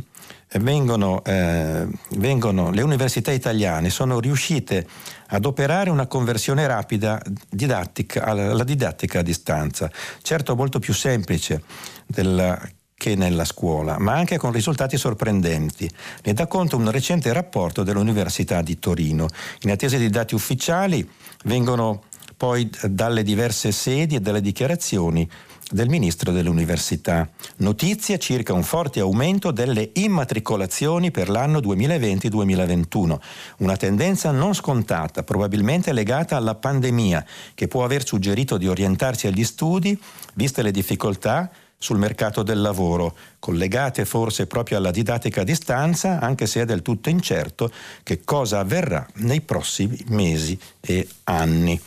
vengono, eh, vengono, le università italiane sono riuscite ad operare una conversione rapida didattica, alla didattica a distanza, certo molto più semplice della, che nella scuola, ma anche con risultati sorprendenti. Ne dà conto un recente rapporto dell'Università di Torino. In attesa di dati ufficiali vengono poi dalle diverse sedi e dalle dichiarazioni del ministro dell'università. Notizie circa un forte aumento delle immatricolazioni per l'anno 2020-2021, una tendenza non scontata, probabilmente legata alla pandemia, che può aver suggerito di orientarsi agli studi, viste le difficoltà sul mercato del lavoro, collegate forse proprio alla didattica a distanza, anche se è del tutto incerto che cosa avverrà nei prossimi mesi e anni.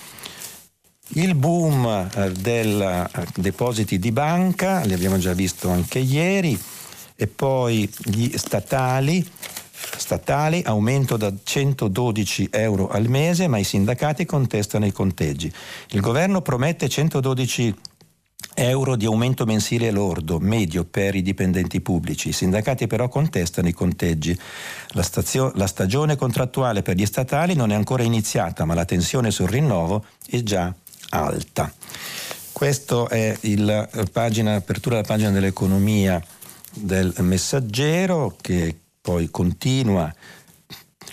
Il boom eh, dei eh, depositi di banca, li abbiamo già visto anche ieri, e poi gli statali, statali aumento da 112 euro al mese, ma i sindacati contestano i conteggi. Il governo promette 112 euro di aumento mensile lordo medio per i dipendenti pubblici. I sindacati però contestano i conteggi. La, stazio- la stagione contrattuale per gli statali non è ancora iniziata, ma la tensione sul rinnovo è già alta. Questa è l'apertura della pagina dell'economia del messaggero che poi continua.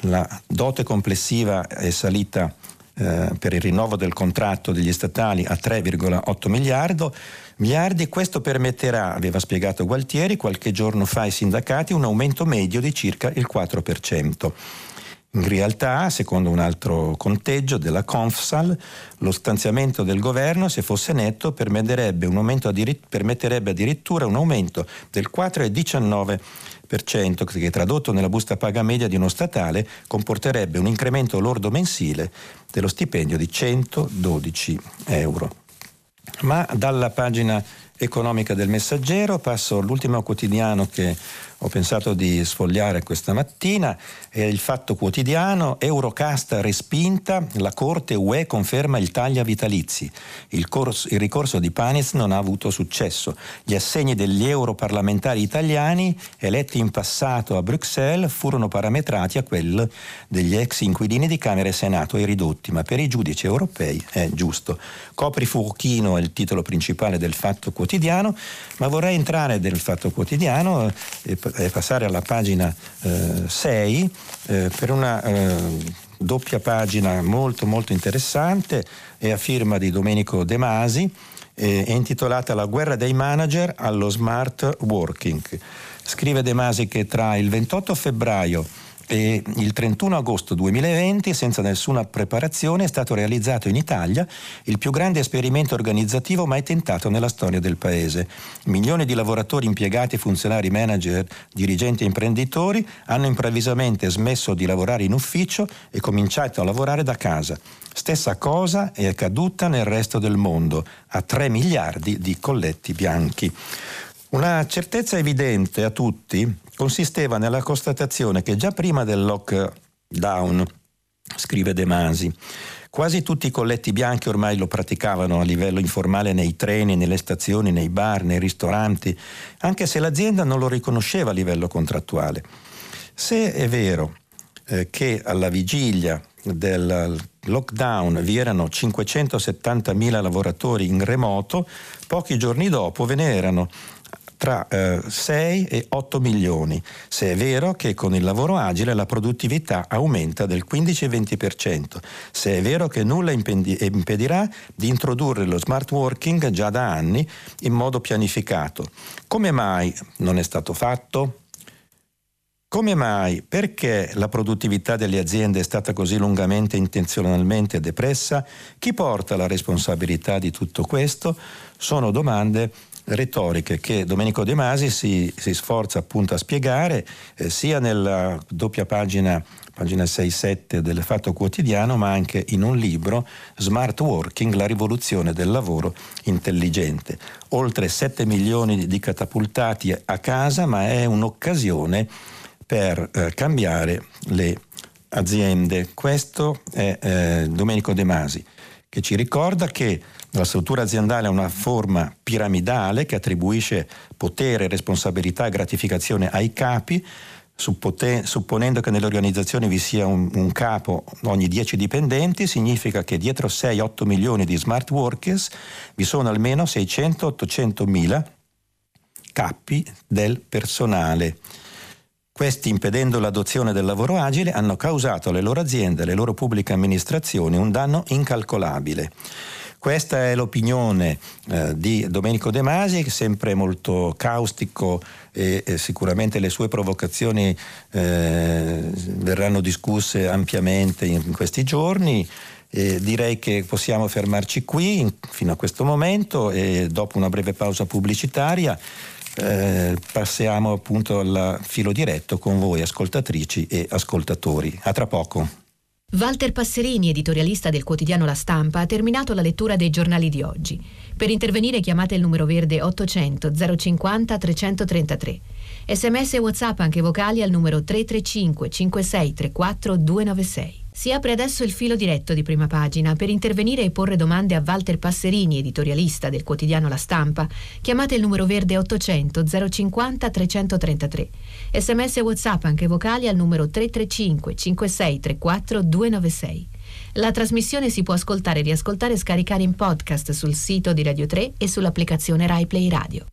La dote complessiva è salita eh, per il rinnovo del contratto degli statali a 3,8 miliardi. miliardi. Questo permetterà, aveva spiegato Gualtieri qualche giorno fa ai sindacati, un aumento medio di circa il 4%. In realtà, secondo un altro conteggio della Confsal, lo stanziamento del governo, se fosse netto, permetterebbe, addirittura un aumento del 4,19%. Che tradotto nella busta paga media di uno statale comporterebbe un incremento lordo mensile dello stipendio di 112 euro. Ma dalla pagina economica del messaggero passo all'ultimo quotidiano che ho pensato di sfogliare questa mattina, è il Fatto Quotidiano, Eurocasta respinta, la Corte UE conferma il taglia vitalizi. Il, corso, il ricorso di Panis non ha avuto successo. Gli assegni degli europarlamentari italiani eletti in passato a Bruxelles furono parametrati a quelli degli ex inquilini di Camera e Senato e ridotti, ma per i giudici europei è giusto. Copri fuochino è il titolo principale del Fatto Quotidiano, ma vorrei entrare nel Fatto Quotidiano e eh, passare alla pagina 6 eh, eh, per una eh, doppia pagina molto molto interessante è a firma di Domenico De Masi è intitolata La guerra dei manager allo smart working. Scrive De Masi che tra il 28 febbraio e il 31 agosto 2020, senza nessuna preparazione, è stato realizzato in Italia il più grande esperimento organizzativo mai tentato nella storia del Paese. Milioni di lavoratori impiegati, funzionari, manager, dirigenti e imprenditori hanno improvvisamente smesso di lavorare in ufficio e cominciato a lavorare da casa. Stessa cosa è accaduta nel resto del mondo, a 3 miliardi di colletti bianchi. Una certezza evidente a tutti consisteva nella constatazione che già prima del lockdown, scrive De Masi, Quasi tutti i colletti bianchi ormai lo praticavano a livello informale nei treni, nelle stazioni, nei bar, nei ristoranti, anche se l'azienda non lo riconosceva a livello contrattuale. Se è vero eh, che alla vigilia del lockdown vi erano 570.000 lavoratori in remoto, pochi giorni dopo ve ne erano tra eh, 6 e 8 milioni, se è vero che con il lavoro agile la produttività aumenta del 15-20%, se è vero che nulla impedirà di introdurre lo smart working già da anni in modo pianificato. Come mai non è stato fatto? Come mai? Perché la produttività delle aziende è stata così lungamente e intenzionalmente depressa? Chi porta la responsabilità di tutto questo? Sono domande retoriche che Domenico De Masi si, si sforza appunto a spiegare eh, sia nella doppia pagina, pagina 6-7 del Fatto Quotidiano, ma anche in un libro, Smart Working, la rivoluzione del lavoro intelligente. Oltre 7 milioni di catapultati a casa, ma è un'occasione per eh, cambiare le aziende. Questo è eh, Domenico De Masi che ci ricorda che la struttura aziendale è una forma piramidale che attribuisce potere, responsabilità e gratificazione ai capi, supponendo che nelle organizzazioni vi sia un, un capo ogni 10 dipendenti, significa che dietro 6-8 milioni di smart workers vi sono almeno 600-800 mila capi del personale. Questi, impedendo l'adozione del lavoro agile, hanno causato alle loro aziende e alle loro pubbliche amministrazioni un danno incalcolabile. Questa è l'opinione eh, di Domenico De Masi, sempre molto caustico e, e sicuramente le sue provocazioni eh, verranno discusse ampiamente in questi giorni. Eh, direi che possiamo fermarci qui fino a questo momento e dopo una breve pausa pubblicitaria eh, passiamo appunto al filo diretto con voi ascoltatrici e ascoltatori. A tra poco. Walter Passerini, editorialista del quotidiano La Stampa, ha terminato la lettura dei giornali di oggi. Per intervenire chiamate il numero verde 800 050 333. Sms e WhatsApp anche vocali al numero 335 5634 296. Si apre adesso il filo diretto di prima pagina. Per intervenire e porre domande a Walter Passerini, editorialista del quotidiano La Stampa, chiamate il numero verde 800 050 333. Sms e WhatsApp anche vocali al numero 335 5634 296. La trasmissione si può ascoltare, riascoltare e scaricare in podcast sul sito di Radio 3 e sull'applicazione RaiPlay Radio.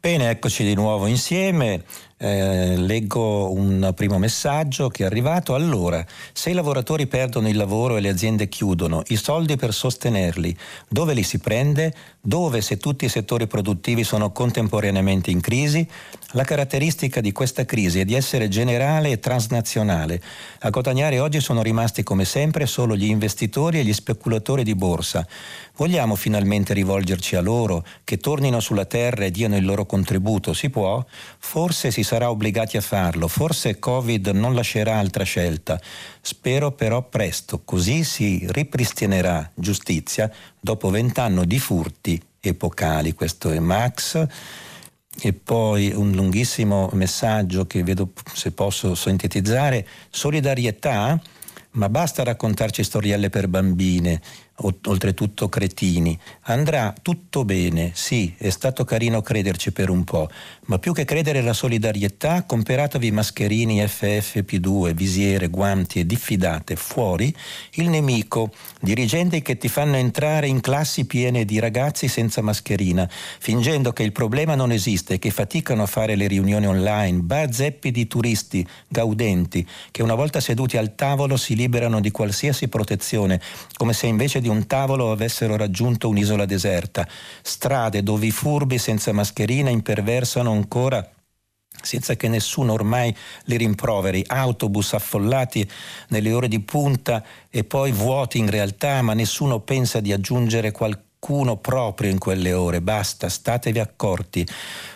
Bene, eccoci di nuovo insieme. Eh, leggo un primo messaggio che è arrivato. Allora, se i lavoratori perdono il lavoro e le aziende chiudono, i soldi per sostenerli, dove li si prende? Dove se tutti i settori produttivi sono contemporaneamente in crisi? La caratteristica di questa crisi è di essere generale e transnazionale. A guadagnare oggi sono rimasti come sempre solo gli investitori e gli speculatori di borsa. Vogliamo finalmente rivolgerci a loro, che tornino sulla terra e diano il loro contributo? Si può? Forse si sarà obbligati a farlo. Forse Covid non lascerà altra scelta. Spero però presto, così si ripristinerà giustizia dopo vent'anni di furti epocali. Questo è Max. E poi un lunghissimo messaggio che vedo se posso sintetizzare. Solidarietà, ma basta raccontarci storielle per bambine oltretutto cretini. Andrà tutto bene, sì, è stato carino crederci per un po', ma più che credere alla solidarietà, comperatevi mascherini FFP2, visiere, guanti e diffidate. Fuori il nemico, dirigenti che ti fanno entrare in classi piene di ragazzi senza mascherina, fingendo che il problema non esiste e che faticano a fare le riunioni online, bar zeppi di turisti gaudenti che una volta seduti al tavolo si liberano di qualsiasi protezione, come se invece di un tavolo avessero raggiunto un'isola deserta, strade dove i furbi senza mascherina imperversano ancora senza che nessuno ormai li rimproveri, autobus affollati nelle ore di punta e poi vuoti in realtà, ma nessuno pensa di aggiungere qualcuno proprio in quelle ore. Basta, statevi accorti.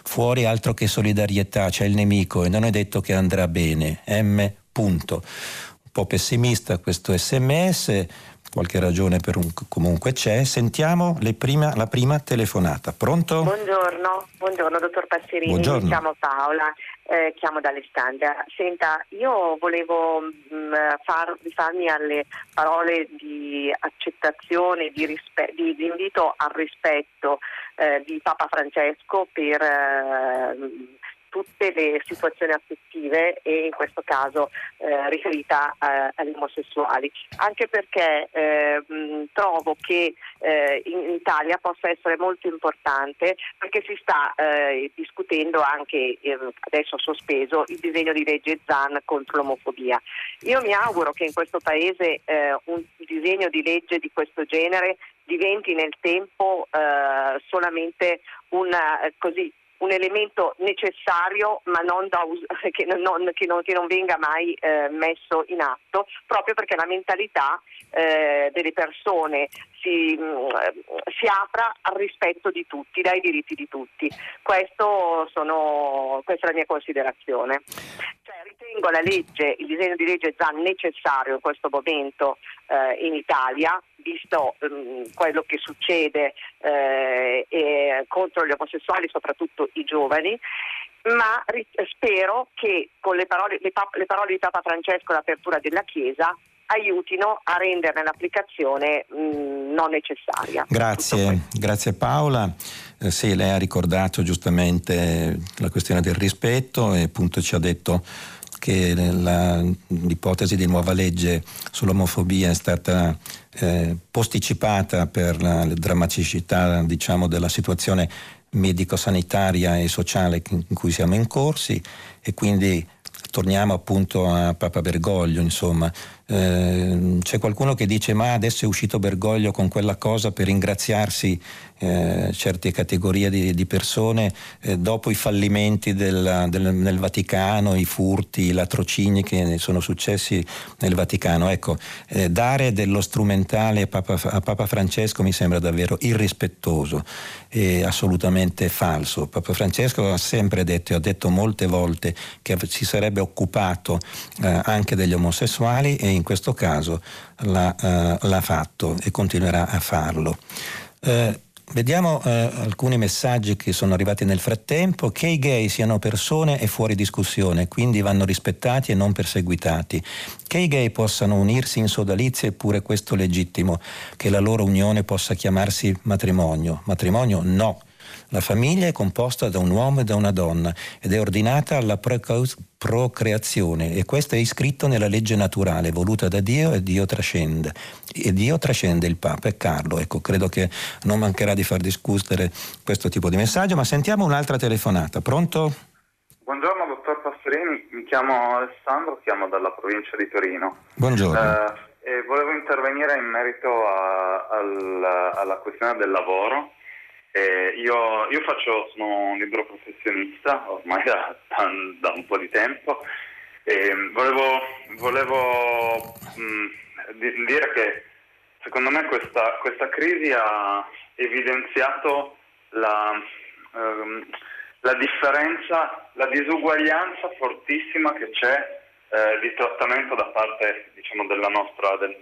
Fuori altro che solidarietà, c'è il nemico e non è detto che andrà bene. M. Punto. Un po' pessimista questo sms qualche ragione per un, comunque c'è. Sentiamo prima, la prima telefonata. Pronto? Buongiorno, buongiorno dottor Passerini, Buongiorno. mi chiamo Paola, eh, chiamo d'Alessandria. Senta, io volevo mh, mm, far, rifarmi alle parole di accettazione, di, rispe- di, di invito al rispetto eh, di Papa Francesco per eh, tutte le situazioni affettive e in questo caso eh, riferita eh, agli omosessuali, anche perché eh, mh, trovo che eh, in Italia possa essere molto importante perché si sta eh, discutendo anche eh, adesso sospeso il disegno di legge ZAN contro l'omofobia. Io mi auguro che in questo Paese un disegno di legge di questo genere diventi nel tempo solamente una, così, un elemento necessario ma non us- che, non, che, non, che, non, venga mai eh, messo in atto, proprio perché la mentalità eh, delle persone si, mm, si, apra al rispetto di tutti, dai diritti di tutti. Sono, questa è la mia considerazione. Cioè, ritengo la legge, il disegno di legge già necessario in questo momento eh, in Italia, visto um, quello che succede eh, contro gli omosessuali, soprattutto i giovani, ma spero che con le parole, le, pa- le parole di Papa Francesco l'apertura della Chiesa aiutino a renderne l'applicazione mh, non necessaria. Grazie, grazie Paola. Eh, sì, lei ha ricordato giustamente la questione del rispetto e appunto ci ha detto che la, l'ipotesi di nuova legge sull'omofobia è stata eh, posticipata per la drammaticità diciamo, della situazione medico-sanitaria e sociale in cui siamo in corsi e quindi torniamo appunto a Papa Bergoglio, insomma, eh, c'è qualcuno che dice ma adesso è uscito Bergoglio con quella cosa per ringraziarsi eh, certe categorie di, di persone eh, dopo i fallimenti del, del, nel Vaticano, i furti, i latrocini che sono successi nel Vaticano. Ecco, eh, dare dello strumentale a Papa, a Papa, Francesco mi sembra davvero irrispettoso e assolutamente falso. Papa Francesco ha sempre detto e ha detto molte volte che si sarebbe occupato eh, anche degli omosessuali e in questo caso l'ha, uh, l'ha fatto e continuerà a farlo. Uh, Vediamo uh, alcuni messaggi che sono arrivati nel frattempo, che i gay siano persone è fuori discussione, quindi vanno rispettati e non perseguitati. Che i gay possano unirsi in sodalizia è pure questo legittimo, che la loro unione possa chiamarsi matrimonio. Matrimonio no. La famiglia è composta da un uomo e da una donna ed è ordinata alla procreazione e questo è iscritto nella legge naturale voluta da Dio e Dio trascende. E Dio trascende il Papa e Carlo. Ecco, credo che non mancherà di far discutere questo tipo di messaggio, ma sentiamo un'altra telefonata. Pronto? Buongiorno dottor Passerini, mi chiamo Alessandro, chiamo dalla provincia di Torino. Buongiorno. Eh, volevo intervenire in merito a, a, alla questione del lavoro eh, io, io, faccio, sono un libero professionista ormai da, da, da un po' di tempo e volevo, volevo mh, dire che secondo me questa, questa crisi ha evidenziato la, ehm, la differenza, la disuguaglianza fortissima che c'è eh, di trattamento da parte diciamo, della nostra, del,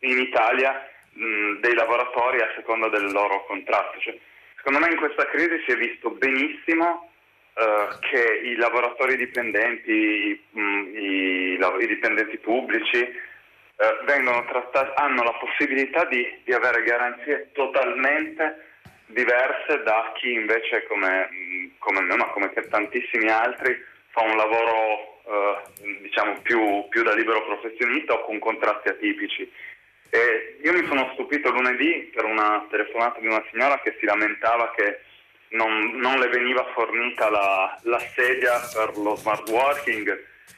in Italia mh, dei lavoratori a seconda del loro contratto. Cioè, secondo me in questa crisi si è visto benissimo eh, che i lavoratori dipendenti, i, mh, i, i dipendenti pubblici eh, trattati, hanno la possibilità di, di, avere garanzie totalmente diverse da chi invece come, come me, ma come tantissimi altri, fa un lavoro eh, diciamo più, più, da libero professionista o con contratti atipici. E io mi sono stupito lunedì per una telefonata di una signora che si lamentava che non, non le veniva fornita la, la, sedia per lo smart working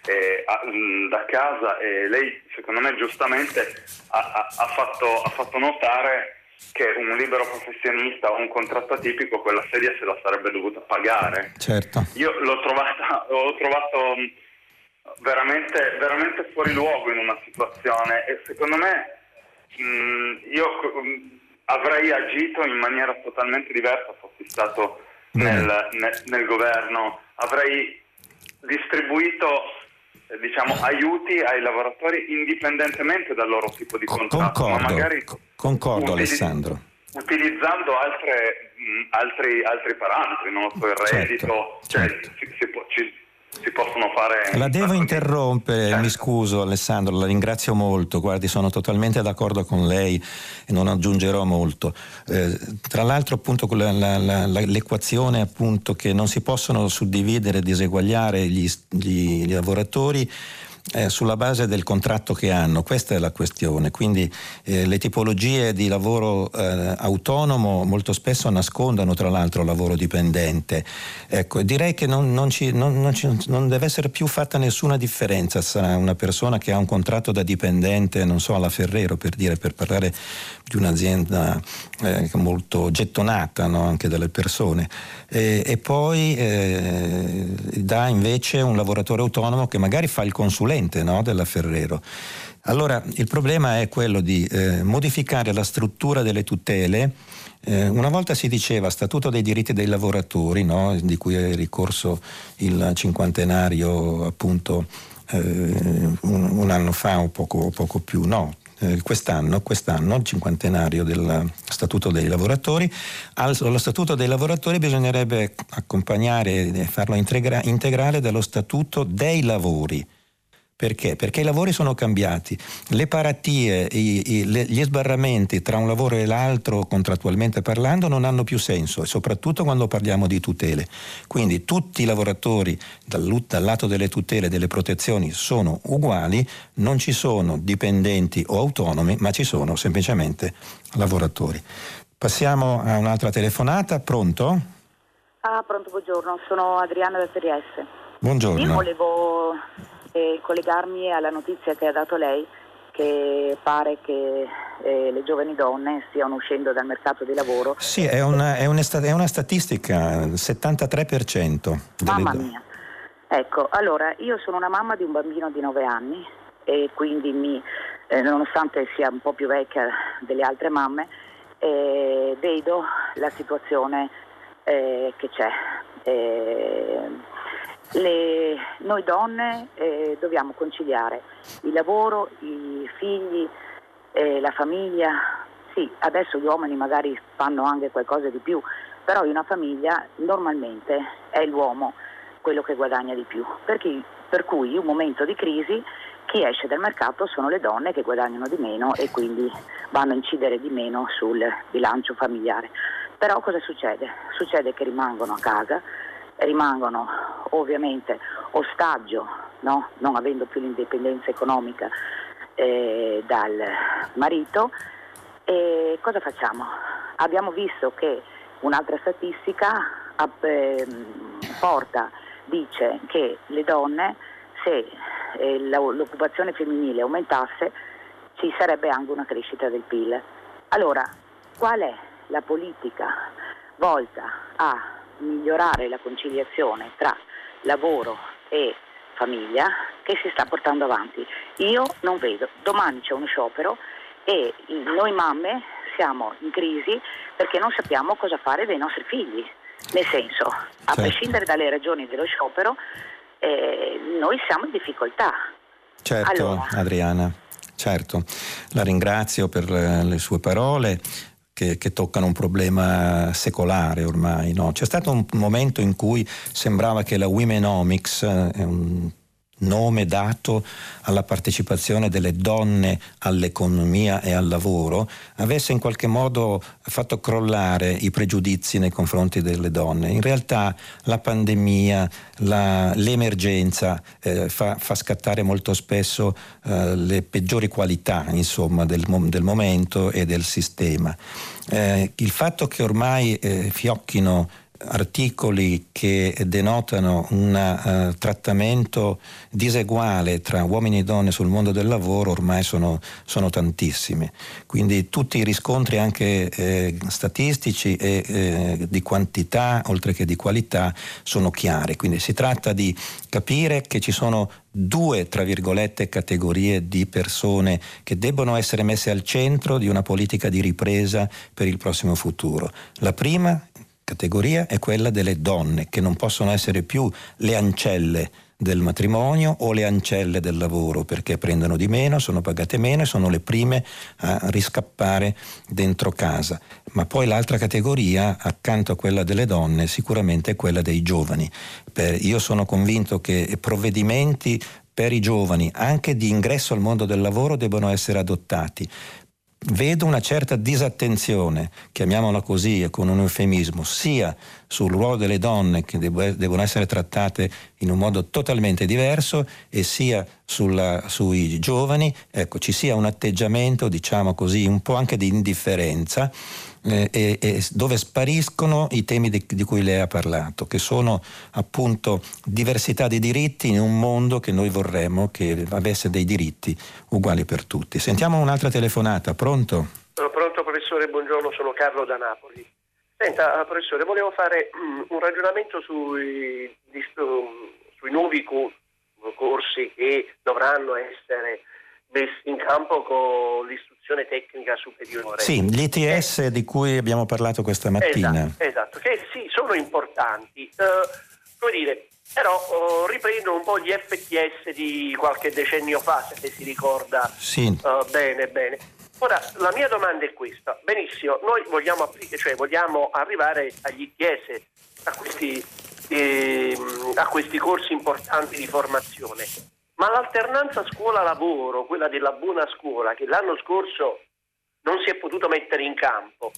eh, a, da casa e lei secondo me giustamente ha, ha, fatto, ha fatto notare che un libero professionista o un contratto atipico quella sedia se la sarebbe dovuta pagare. Certo. Io l'ho trovata, l'ho trovato veramente, veramente fuori luogo in una situazione e secondo me mh, mm, io mh, avrei agito in maniera totalmente diversa fossi stato nel, nel, nel, governo, avrei distribuito eh, diciamo, aiuti ai lavoratori indipendentemente dal loro tipo di contratto, concordo, ma magari concordo utili- Alessandro. Utilizzando altre, mh, altri, altri, parametri, non lo so, il certo, reddito, certo, cioè, certo. Si, si può, ci, si possono fare... La devo interrompere, certo. mi scuso Alessandro, la ringrazio molto, guardi sono totalmente d'accordo con lei e non aggiungerò molto. Eh, tra l'altro appunto la, la, la, l'equazione appunto che non si possono suddividere e diseguagliare gli, gli, gli lavoratori eh, sulla base del contratto che hanno, questa è la questione. Quindi eh, le tipologie di lavoro eh, autonomo molto spesso nascondono tra l'altro lavoro dipendente. Ecco, direi che non, non, ci, non, ci, non, deve essere più fatta nessuna differenza tra una persona che ha un contratto da dipendente, non so, alla Ferrero per dire, per parlare di un'azienda eh, molto gettonata no? anche dalle persone e, e poi eh, dà invece un lavoratore autonomo che magari fa il consulente no? della Ferrero. Allora il problema è quello di eh, modificare la struttura delle tutele. Eh, una volta si diceva Statuto dei diritti dei lavoratori, no? di cui è ricorso il cinquantenario appunto eh, un, un, anno fa o poco, poco più, no, eh, quest'anno, quest'anno, il cinquantenario del Statuto dei lavoratori. Allo Statuto dei lavoratori bisognerebbe accompagnare e farlo integra- integrale dallo Statuto dei lavori perché? Perché i lavori sono cambiati, le paratie, i, i, le, gli sbarramenti tra un lavoro e l'altro contrattualmente parlando non hanno più senso, soprattutto quando parliamo di tutele. Quindi tutti i lavoratori dal, dal lato delle tutele e delle protezioni sono uguali, non ci sono dipendenti o autonomi, ma ci sono semplicemente lavoratori. Passiamo a un'altra telefonata, pronto? Ah, pronto, buongiorno, sono Adriana da Trieste. Buongiorno. Io volevo e collegarmi alla notizia che ha dato lei che pare che eh, le giovani donne stiano uscendo dal mercato di lavoro. Sì, è una, è una, è una statistica, il 73%. Mamma mia. Ecco, allora io sono una mamma di un bambino di 9 anni e quindi mi, eh, nonostante sia un po' più vecchia delle altre mamme, eh, vedo la situazione eh, che c'è. Le, noi donne eh, dobbiamo conciliare il lavoro, i figli, eh, la famiglia. Sì, adesso gli uomini magari fanno anche qualcosa di più, però in una famiglia normalmente è l'uomo quello che guadagna di più. Perché, per cui in un momento di crisi chi esce dal mercato sono le donne che guadagnano di meno e quindi vanno a incidere di meno sul bilancio familiare. Però cosa succede? Succede che rimangono a casa, rimangono ovviamente ostaggio, no? non avendo più l'indipendenza economica eh, dal marito. E cosa facciamo? Abbiamo visto che un'altra statistica eh, porta, dice che le donne, se eh, l'occupazione femminile aumentasse, ci sarebbe anche una crescita del PIL. Allora, qual è la politica volta a migliorare la conciliazione tra lavoro e famiglia che si sta portando avanti. Io non vedo, domani c'è uno sciopero e noi mamme siamo in crisi perché non sappiamo cosa fare dei nostri figli. Nel senso, a certo. prescindere dalle ragioni dello sciopero, eh, noi siamo in difficoltà. Certo, allora. Adriana, certo. La ringrazio per le sue parole. Che, che, toccano un problema secolare ormai. No? C'è stato un momento in cui sembrava che la Womenomics, eh, un nome dato alla partecipazione delle donne all'economia e al lavoro, avesse in qualche modo fatto crollare i pregiudizi nei confronti delle donne. In realtà la pandemia, la, l'emergenza eh, fa, fa, scattare molto spesso eh, le peggiori qualità insomma, del, del, momento e del sistema. Eh, il fatto che ormai eh, fiocchino articoli che denotano un uh, trattamento diseguale tra uomini e donne sul mondo del lavoro ormai sono, sono tantissimi. Quindi tutti i riscontri anche eh, statistici e eh, di quantità oltre che di qualità sono chiari. Quindi si tratta di capire che ci sono due, tra virgolette, categorie di persone che debbono essere messe al centro di una politica di ripresa per il prossimo futuro. La prima categoria è quella delle donne che non possono essere più le ancelle del matrimonio o le ancelle del lavoro perché prendono di meno, sono pagate meno e sono le prime a riscappare dentro casa. Ma poi l'altra categoria, accanto a quella delle donne, sicuramente è quella dei giovani. Io sono convinto che provvedimenti per i giovani, anche di ingresso al mondo del lavoro, debbano essere adottati vedo una certa disattenzione, chiamiamola così con un eufemismo, sia sul ruolo delle donne che devono essere trattate in un modo totalmente diverso e sia sulla, sui giovani, ecco, ci sia un atteggiamento, diciamo così, un po' anche di indifferenza eh, e, e, dove spariscono i temi di, di, cui lei ha parlato, che sono appunto diversità di diritti in un mondo che noi vorremmo che avesse dei diritti uguali per tutti. Sentiamo un'altra telefonata, pronto? Pronto professore, buongiorno, sono Carlo da Napoli. Senta professore, volevo fare um, un ragionamento sui, sui nuovi corsi che dovranno essere messi in campo con l'istruzione tecnica superiore. Sì, gli ITS eh, di cui abbiamo parlato questa mattina. Esatto, esatto che sì, sono importanti. Uh, come dire, però uh, riprendono un po' gli FTS di qualche decennio fa, se si ricorda sì. uh, bene, bene. Ora, la mia domanda è questa. Benissimo, noi vogliamo, cioè, vogliamo arrivare agli ITS, a questi, eh, a questi corsi importanti di formazione ma l'alternanza scuola-lavoro, quella della buona scuola, che l'anno scorso non si è potuto mettere in campo,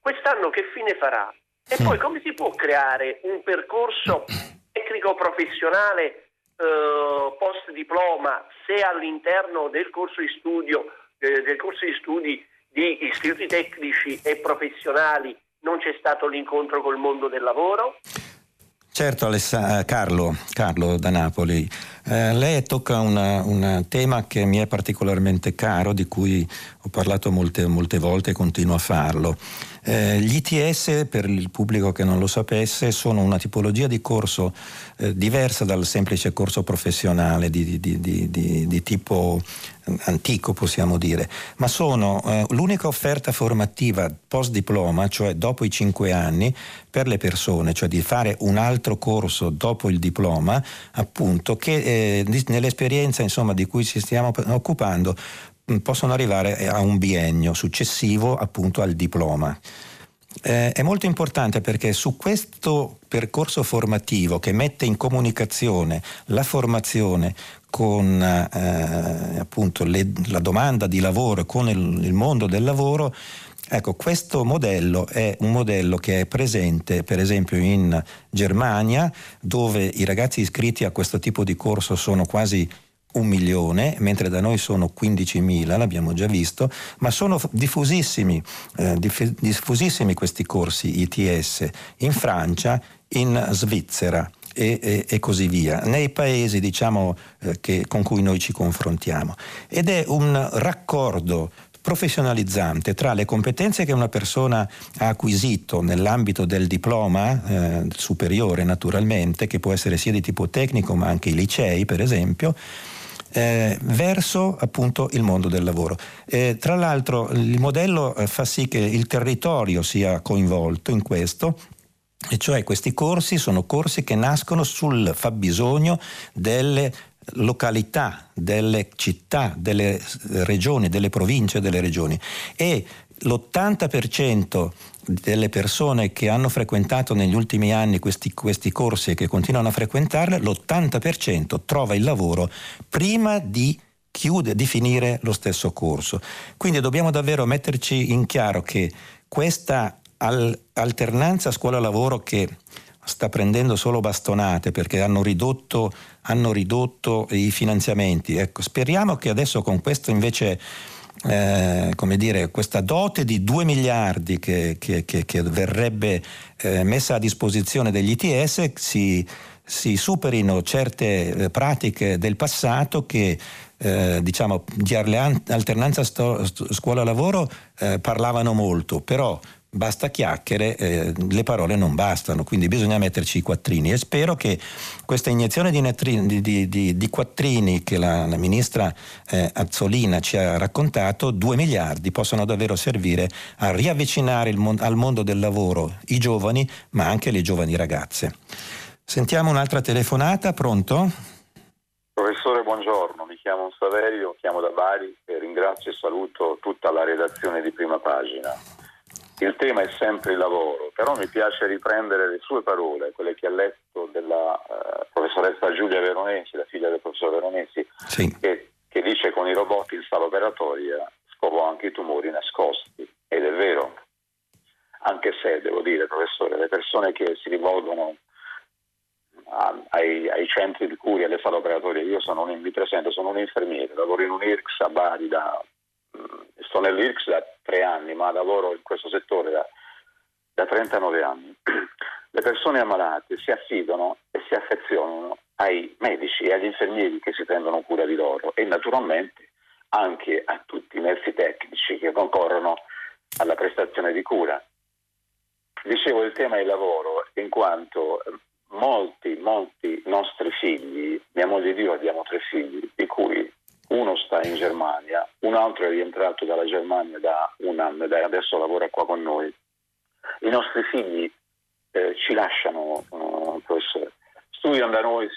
quest'anno che fine farà? E poi come si può creare un percorso tecnico-professionale eh, post diploma se all'interno del corso di studio, eh, del corso di studi di istituti tecnici e professionali non c'è stato l'incontro col mondo del lavoro? Certo, Alessa- Carlo, Carlo da Napoli. Eh, lei tocca un tema che mi è particolarmente caro, di cui ho parlato molte, molte volte e continuo a farlo. Eh, gli ITS, per il pubblico che non lo sapesse, sono una tipologia di corso eh, diversa dal semplice corso professionale di, di, di, di tipo eh, antico, possiamo dire, ma sono eh, l'unica offerta formativa post diploma, cioè dopo i cinque anni, per le persone, cioè di fare un altro corso dopo il diploma, appunto, che eh, nell'esperienza insomma, di cui ci stiamo occupando mm, possono arrivare a un biennio successivo appunto al diploma. Eh, è molto importante perché su questo percorso formativo che mette in comunicazione la formazione con eh, appunto le, la domanda di lavoro e con il, il mondo del lavoro, Ecco, questo modello è un modello che è presente per esempio in Germania, dove i ragazzi iscritti a questo tipo di corso sono quasi un milione, mentre da noi sono 15.000, l'abbiamo già visto, ma sono diffusissimi, eh, diffusissimi questi corsi ITS in Francia, in Svizzera. E, e, e, così via, nei paesi diciamo, eh, che, con cui noi ci confrontiamo. Ed è un raccordo professionalizzante tra le competenze che una persona ha acquisito nell'ambito del diploma eh, superiore naturalmente, che può essere sia di tipo tecnico ma anche i licei per esempio, eh, verso appunto il mondo del lavoro. Eh, tra l'altro il modello eh, fa sì che il territorio sia coinvolto in questo E cioè questi corsi sono corsi che nascono sul fabbisogno delle località, delle città, delle regioni, delle province delle regioni e l'80% delle persone che hanno frequentato negli ultimi anni questi, questi corsi e che continuano a frequentarli, l'80% trova il lavoro prima di chiude, di finire lo stesso corso. Quindi dobbiamo davvero metterci in chiaro che questa al- alternanza scuola-lavoro che sta prendendo solo bastonate perché hanno ridotto, hanno ridotto i finanziamenti. Ecco, speriamo che adesso con questo invece eh, come dire, questa dote di 2 miliardi che, che, che, che verrebbe eh, messa a disposizione degli ITS si, si superino certe eh, pratiche del passato che eh, diciamo di alternanza sto, scuola-lavoro eh, parlavano molto, però basta chiacchiere, eh, le parole non bastano, quindi bisogna metterci i quattrini e spero che questa iniezione di, netri, di, di, di quattrini che la, la ministra eh, Azzolina ci ha raccontato, due miliardi, possano davvero servire a riavvicinare mon- al mondo del lavoro i giovani, ma anche le giovani ragazze. Sentiamo un'altra telefonata, pronto? Professore, buongiorno, mi chiamo Saverio, chiamo da Bari e ringrazio e saluto tutta la redazione di prima pagina. Il tema è sempre il lavoro, però mi piace riprendere le sue parole, quelle che ha letto della uh, professoressa Giulia Veronesi, la figlia del professor Veronesi, sì. che, che, dice con i robot in sala operatoria scopò anche i tumori nascosti. Ed è vero, anche se devo dire, professore, le persone che si rivolgono a, ai, ai, centri di cura, alle sale operatorie, io sono un, mi presento, sono un infermiere, lavoro in un IRCS a Bari da sto nell'IRCS da tre anni, ma lavoro in questo settore da, da 39 anni. Le persone ammalate si affidano e si affezionano ai medici e agli infermieri che si prendono cura di loro e naturalmente anche a tutti i mezzi tecnici che concorrono alla prestazione di cura. Dicevo il tema è il lavoro in quanto molti, molti nostri figli, mia moglie e io abbiamo tre figli, di cui uno sta in Germania, un altro è rientrato dalla Germania da un anno e adesso lavora qua con noi. I nostri figli eh, ci lasciano, professore, studiano da noi,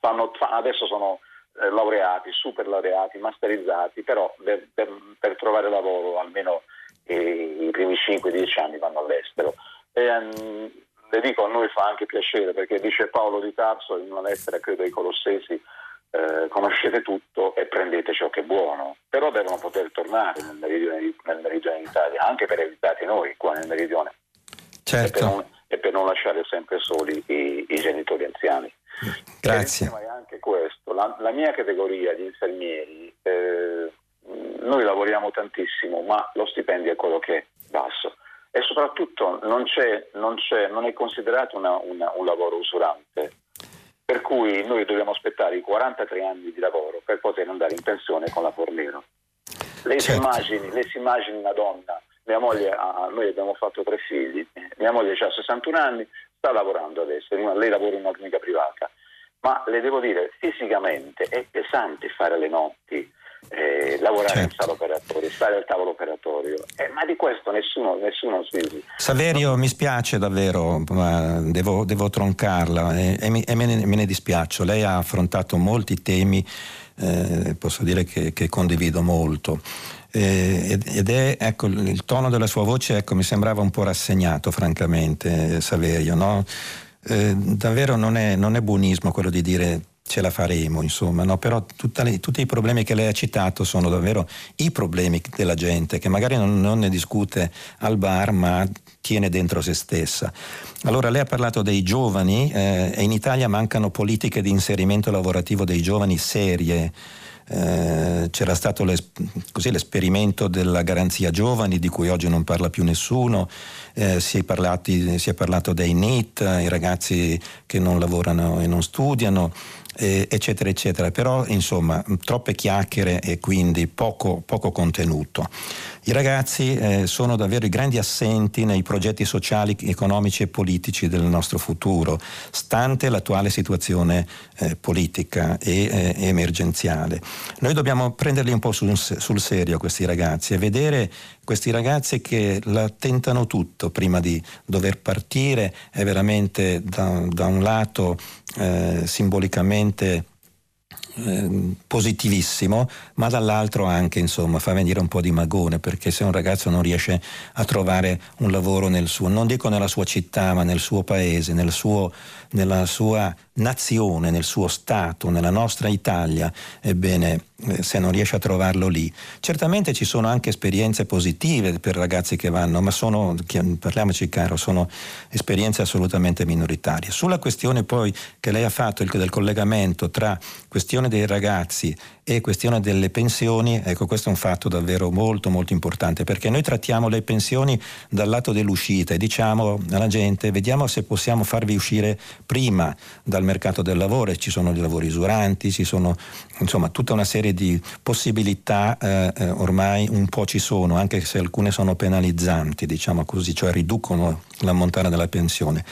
fanno, adesso sono eh, laureati, super laureati, masterizzati, però per, per, per trovare lavoro almeno eh, i primi 5-10 anni vanno all'estero. E, um, le dico, a noi fa anche piacere perché dice Paolo di Tarso in una lettera, credo ai Colossesi, eh, conoscete tutto e prendete ciò che è buono, però devono poter tornare nel meridione, nel meridione d'Italia, anche per aiutare noi qua nel meridione certo. e, per non, e, per non, lasciare sempre soli i, i genitori anziani. Grazie. tema è anche questo, la, la mia categoria di infermieri, eh, noi lavoriamo tantissimo, ma lo stipendio è quello che è basso e soprattutto non, c'è, non, c'è, non è considerato una, una, un lavoro usurante per cui noi dobbiamo aspettare i 43 anni di lavoro per poter andare in pensione con la Fornero. Lei, certo. si, immagini, lei si immagini una donna, mia moglie ha, noi abbiamo fatto tre figli, mia moglie ha 61 anni, sta lavorando adesso, lei lavora in una clinica privata, ma le devo dire, fisicamente è pesante fare le notti, eh, lavorare certo. in sala operatoria, stare al tavolo operatorio, eh, ma di questo nessuno, nessuno si... Saverio, mi spiace davvero, ma devo, devo troncarla e, e, e me, ne, me, ne, dispiaccio. Lei ha affrontato molti temi, eh, posso dire che, che condivido molto. Eh, ed è, ecco, il tono della sua voce ecco, mi sembrava un po' rassegnato, francamente, Saverio. No? Eh, davvero non è, non è buonismo quello di dire ce la faremo, insomma, no? però le, tutti i problemi che lei ha citato sono davvero i problemi della gente che magari non, non, ne discute al bar ma tiene dentro se stessa. Allora lei ha parlato dei giovani eh, e in Italia mancano politiche di inserimento lavorativo dei giovani serie. Eh, c'era stato l'es- così, l'esperimento della garanzia giovani di cui oggi non parla più nessuno, eh, si, è parlati, si, è parlato dei NIT, i ragazzi che non lavorano e non studiano, eh, eccetera, eccetera. Però insomma troppe chiacchiere e quindi poco, poco contenuto. I ragazzi eh, sono davvero i grandi assenti nei progetti sociali, economici e politici del nostro futuro, stante l'attuale situazione eh, politica e eh, emergenziale. Noi dobbiamo prenderli un po' sul, sul, serio questi ragazzi e vedere questi ragazzi che la tentano tutto prima di dover partire è veramente da, da un lato eh, simbolicamente Ehm, positivissimo, ma dall'altro anche insomma fa venire un po' di magone perché se un ragazzo non riesce a trovare un lavoro nel suo, non dico nella sua città, ma nel suo paese, nel suo, nella sua nazione, nel suo Stato, nella nostra Italia, ebbene, eh, se non riesce a trovarlo lì. Certamente ci sono anche esperienze positive per ragazzi che vanno, ma sono, parliamoci caro, sono esperienze assolutamente minoritarie. Sulla questione poi che lei ha fatto del collegamento tra questione dei ragazzi e questione delle pensioni, ecco questo è un fatto davvero molto molto importante perché noi trattiamo le pensioni dal lato dell'uscita e diciamo alla gente vediamo se possiamo farvi uscire prima dal mercato del lavoro, ci sono i lavori usuranti, ci sono insomma tutta una serie di possibilità eh, eh, ormai un po' ci sono, anche se alcune sono penalizzanti, diciamo così, cioè riducono l'ammontare della pensione.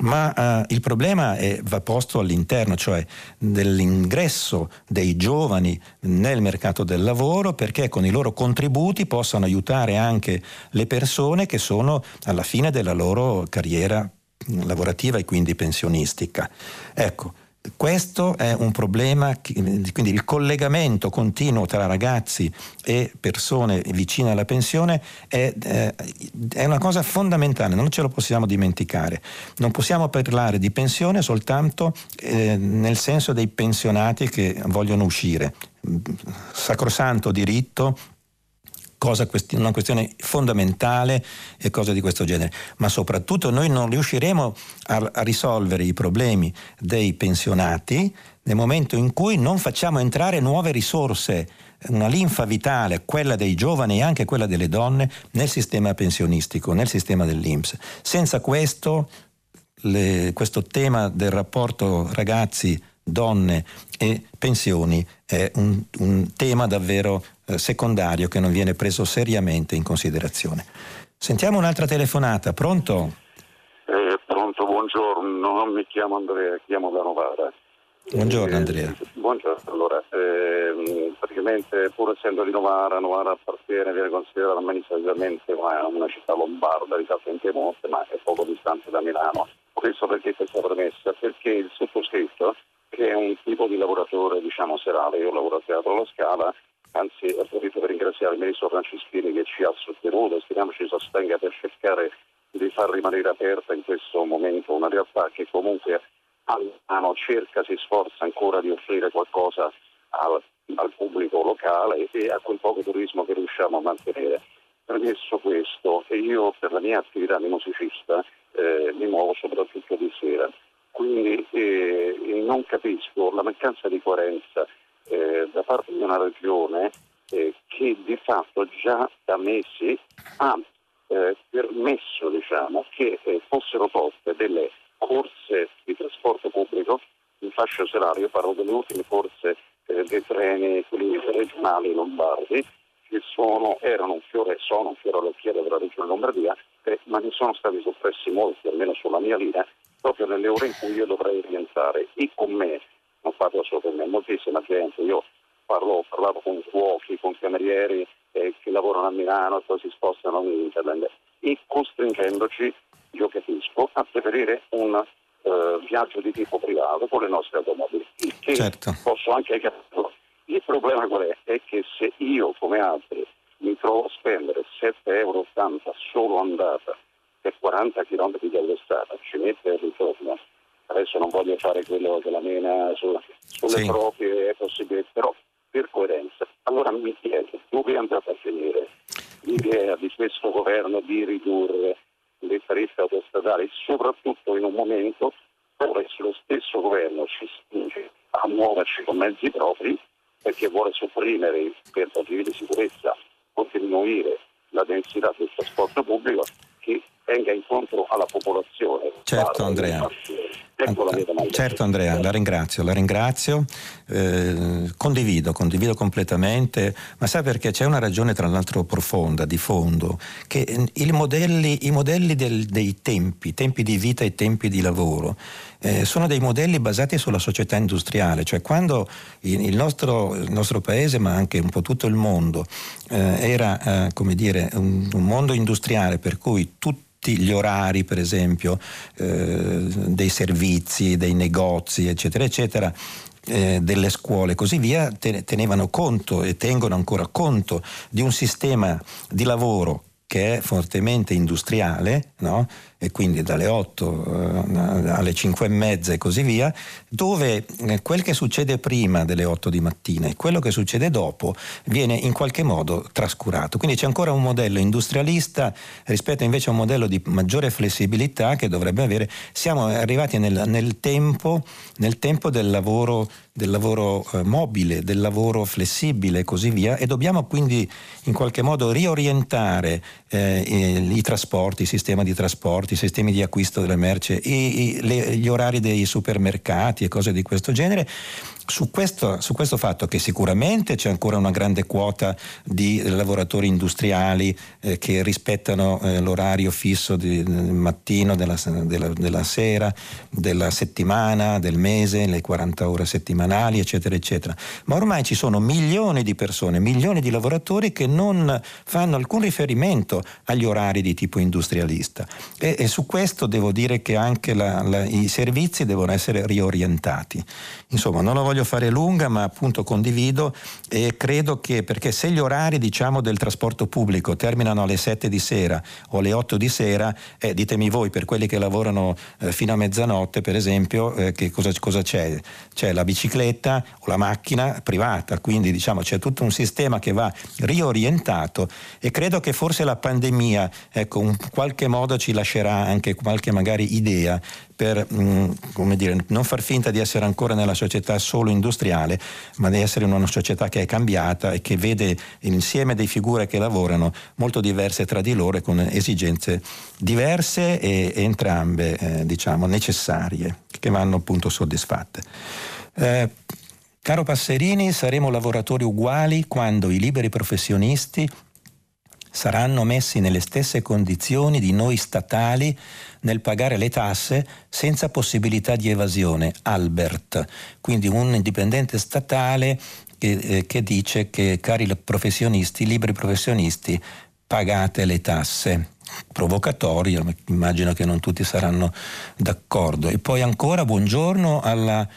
Ma eh, il problema è, va posto all'interno, cioè dell'ingresso dei giovani nel mercato del lavoro perché con i loro contributi possano aiutare anche le persone che sono alla fine della loro carriera lavorativa e quindi pensionistica. Ecco, questo è un problema, quindi il collegamento continuo tra ragazzi e persone vicine alla pensione è, è, una cosa fondamentale, non ce lo possiamo dimenticare. Non possiamo parlare di pensione soltanto eh, nel senso dei pensionati che vogliono uscire. Sacrosanto diritto cosa, una questione fondamentale e cose di questo genere, ma soprattutto noi non riusciremo a, a risolvere i problemi dei pensionati nel momento in cui non facciamo entrare nuove risorse, una linfa vitale, quella dei giovani e anche quella delle donne, nel sistema pensionistico, nel sistema dell'Inps. Senza questo, le, questo tema del rapporto ragazzi, donne e pensioni è un, un tema davvero eh, secondario che non viene preso seriamente in considerazione. Sentiamo un'altra telefonata, pronto? Eh, pronto, buongiorno, mi chiamo Andrea, chiamo da Novara. Buongiorno eh, Andrea. buongiorno, allora, eh, praticamente pur essendo di Novara, Novara appartiene, viene considerata amministrativamente una, una città lombarda, risalta in Piemonte, ma è poco distante da Milano. Questo perché questa premessa? Perché il sottoscritto, che è un tipo di lavoratore diciamo serale, io lavoro a Teatro La Scala, anzi approfitto per ringraziare il ministro Franceschini che ci ha sostenuto e speriamo ci sostenga per cercare di far rimanere aperta in questo momento una realtà che comunque Almano cerca, si sforza ancora di offrire qualcosa al, al pubblico locale e a quel poco turismo che riusciamo a mantenere. Premesso questo, io per la mia attività di musicista eh, mi muovo soprattutto di sera, quindi eh, non capisco la mancanza di coerenza eh, da parte di una regione eh, che di fatto già da mesi ha eh, permesso diciamo, che eh, fossero poste delle corse di trasporto pubblico in fascia serale, io parlo delle ultime corse eh, dei treni regionali lombardi, che sono, erano un fiore, sono un fiore all'occhiello della regione Lombardia, eh, ma ne sono stati soppressi molti, almeno sulla mia linea, proprio nelle ore in cui io dovrei rientrare. E con me parlo solo con me, moltissima gente, io parlo, ho parlato con cuochi, con camerieri eh, che lavorano a Milano e poi si spostano in internet e costringendoci, io capisco, a preferire un uh, viaggio di tipo privato con le nostre automobili, che certo. posso anche capire. Il problema qual è? È che se io come altri mi trovo a spendere 7,80 euro solo andata per 40 km di all'estate, ci mette il ritorno adesso non voglio fare quello della mena su, sulle sì. proprie possibilità, però per coerenza. Allora mi chiedo dove è andata a finire l'idea di questo governo di ridurre le tariffe autostradali, soprattutto in un momento dove lo stesso governo ci spinge a muoverci con mezzi propri perché vuole sopprimere per motivi di sicurezza o diminuire la densità del trasporto pubblico che venga incontro alla popolazione. Certo Andrea. Ecco domanda. Certo Andrea, la ringrazio, la ringrazio, eh, condivido, condivido completamente, ma sa perché c'è una ragione tra l'altro profonda, di fondo, che eh, modelli, i modelli del, dei tempi, tempi di vita e tempi di lavoro, eh, sono dei modelli basati sulla società industriale, cioè quando il nostro, il nostro paese, ma anche un po' tutto il mondo, eh, era eh, come dire, un, un mondo industriale per cui tutti tutti gli orari, per esempio, eh, dei servizi, dei negozi, eccetera, eccetera, eh, delle scuole e così via, tenevano conto e tengono ancora conto di un sistema di lavoro che è fortemente industriale, no? e quindi dalle 8 eh, alle 5 e mezza e così via, dove eh, quel che succede prima delle 8 di mattina e quello che succede dopo viene in qualche modo trascurato. Quindi c'è ancora un modello industrialista rispetto invece a un modello di maggiore flessibilità che dovrebbe avere. Siamo arrivati nel, nel, tempo, nel tempo del lavoro del lavoro eh, mobile, del lavoro flessibile e così via e dobbiamo quindi in qualche modo riorientare eh, i, trasporti, il sistema di trasporti, i sistemi di acquisto delle merci, i, i, le, gli orari dei supermercati e cose di questo genere su questo, su questo, fatto che sicuramente c'è ancora una grande quota di lavoratori industriali eh, che rispettano eh, l'orario fisso di, del mattino, della, della, della, sera, della settimana, del mese, le 40 ore settimanali, eccetera, eccetera. Ma ormai ci sono milioni di persone, milioni di lavoratori che non fanno alcun riferimento agli orari di tipo industrialista. E, e su questo devo dire che anche la, la, i servizi devono essere riorientati. Insomma, non lo voglio fare lunga, ma appunto condivido e credo che perché se gli orari diciamo, del trasporto pubblico terminano alle 7 di sera o alle 8 di sera, eh, ditemi voi, per quelli che lavorano eh, fino a mezzanotte, per esempio, eh, che cosa, cosa, c'è? C'è la bicicletta o la macchina privata, quindi diciamo c'è tutto un sistema che va riorientato e credo che forse la pandemia, ecco, in qualche modo ci lascerà anche qualche magari idea per mh, mm, dire, non far finta di essere ancora nella società solo industriale, ma di essere in una società che è cambiata e che vede l'insieme di figure che lavorano molto diverse tra di loro e con esigenze diverse e, e entrambe eh, diciamo, necessarie, che vanno appunto soddisfatte. Eh, caro Passerini, saremo lavoratori uguali quando i liberi professionisti saranno messi nelle stesse condizioni di noi statali nel pagare le tasse senza possibilità di evasione. Albert, quindi un indipendente statale che, eh, che dice che cari professionisti, liberi professionisti, pagate le tasse provocatorio, immagino che non tutti saranno d'accordo. E poi ancora buongiorno alla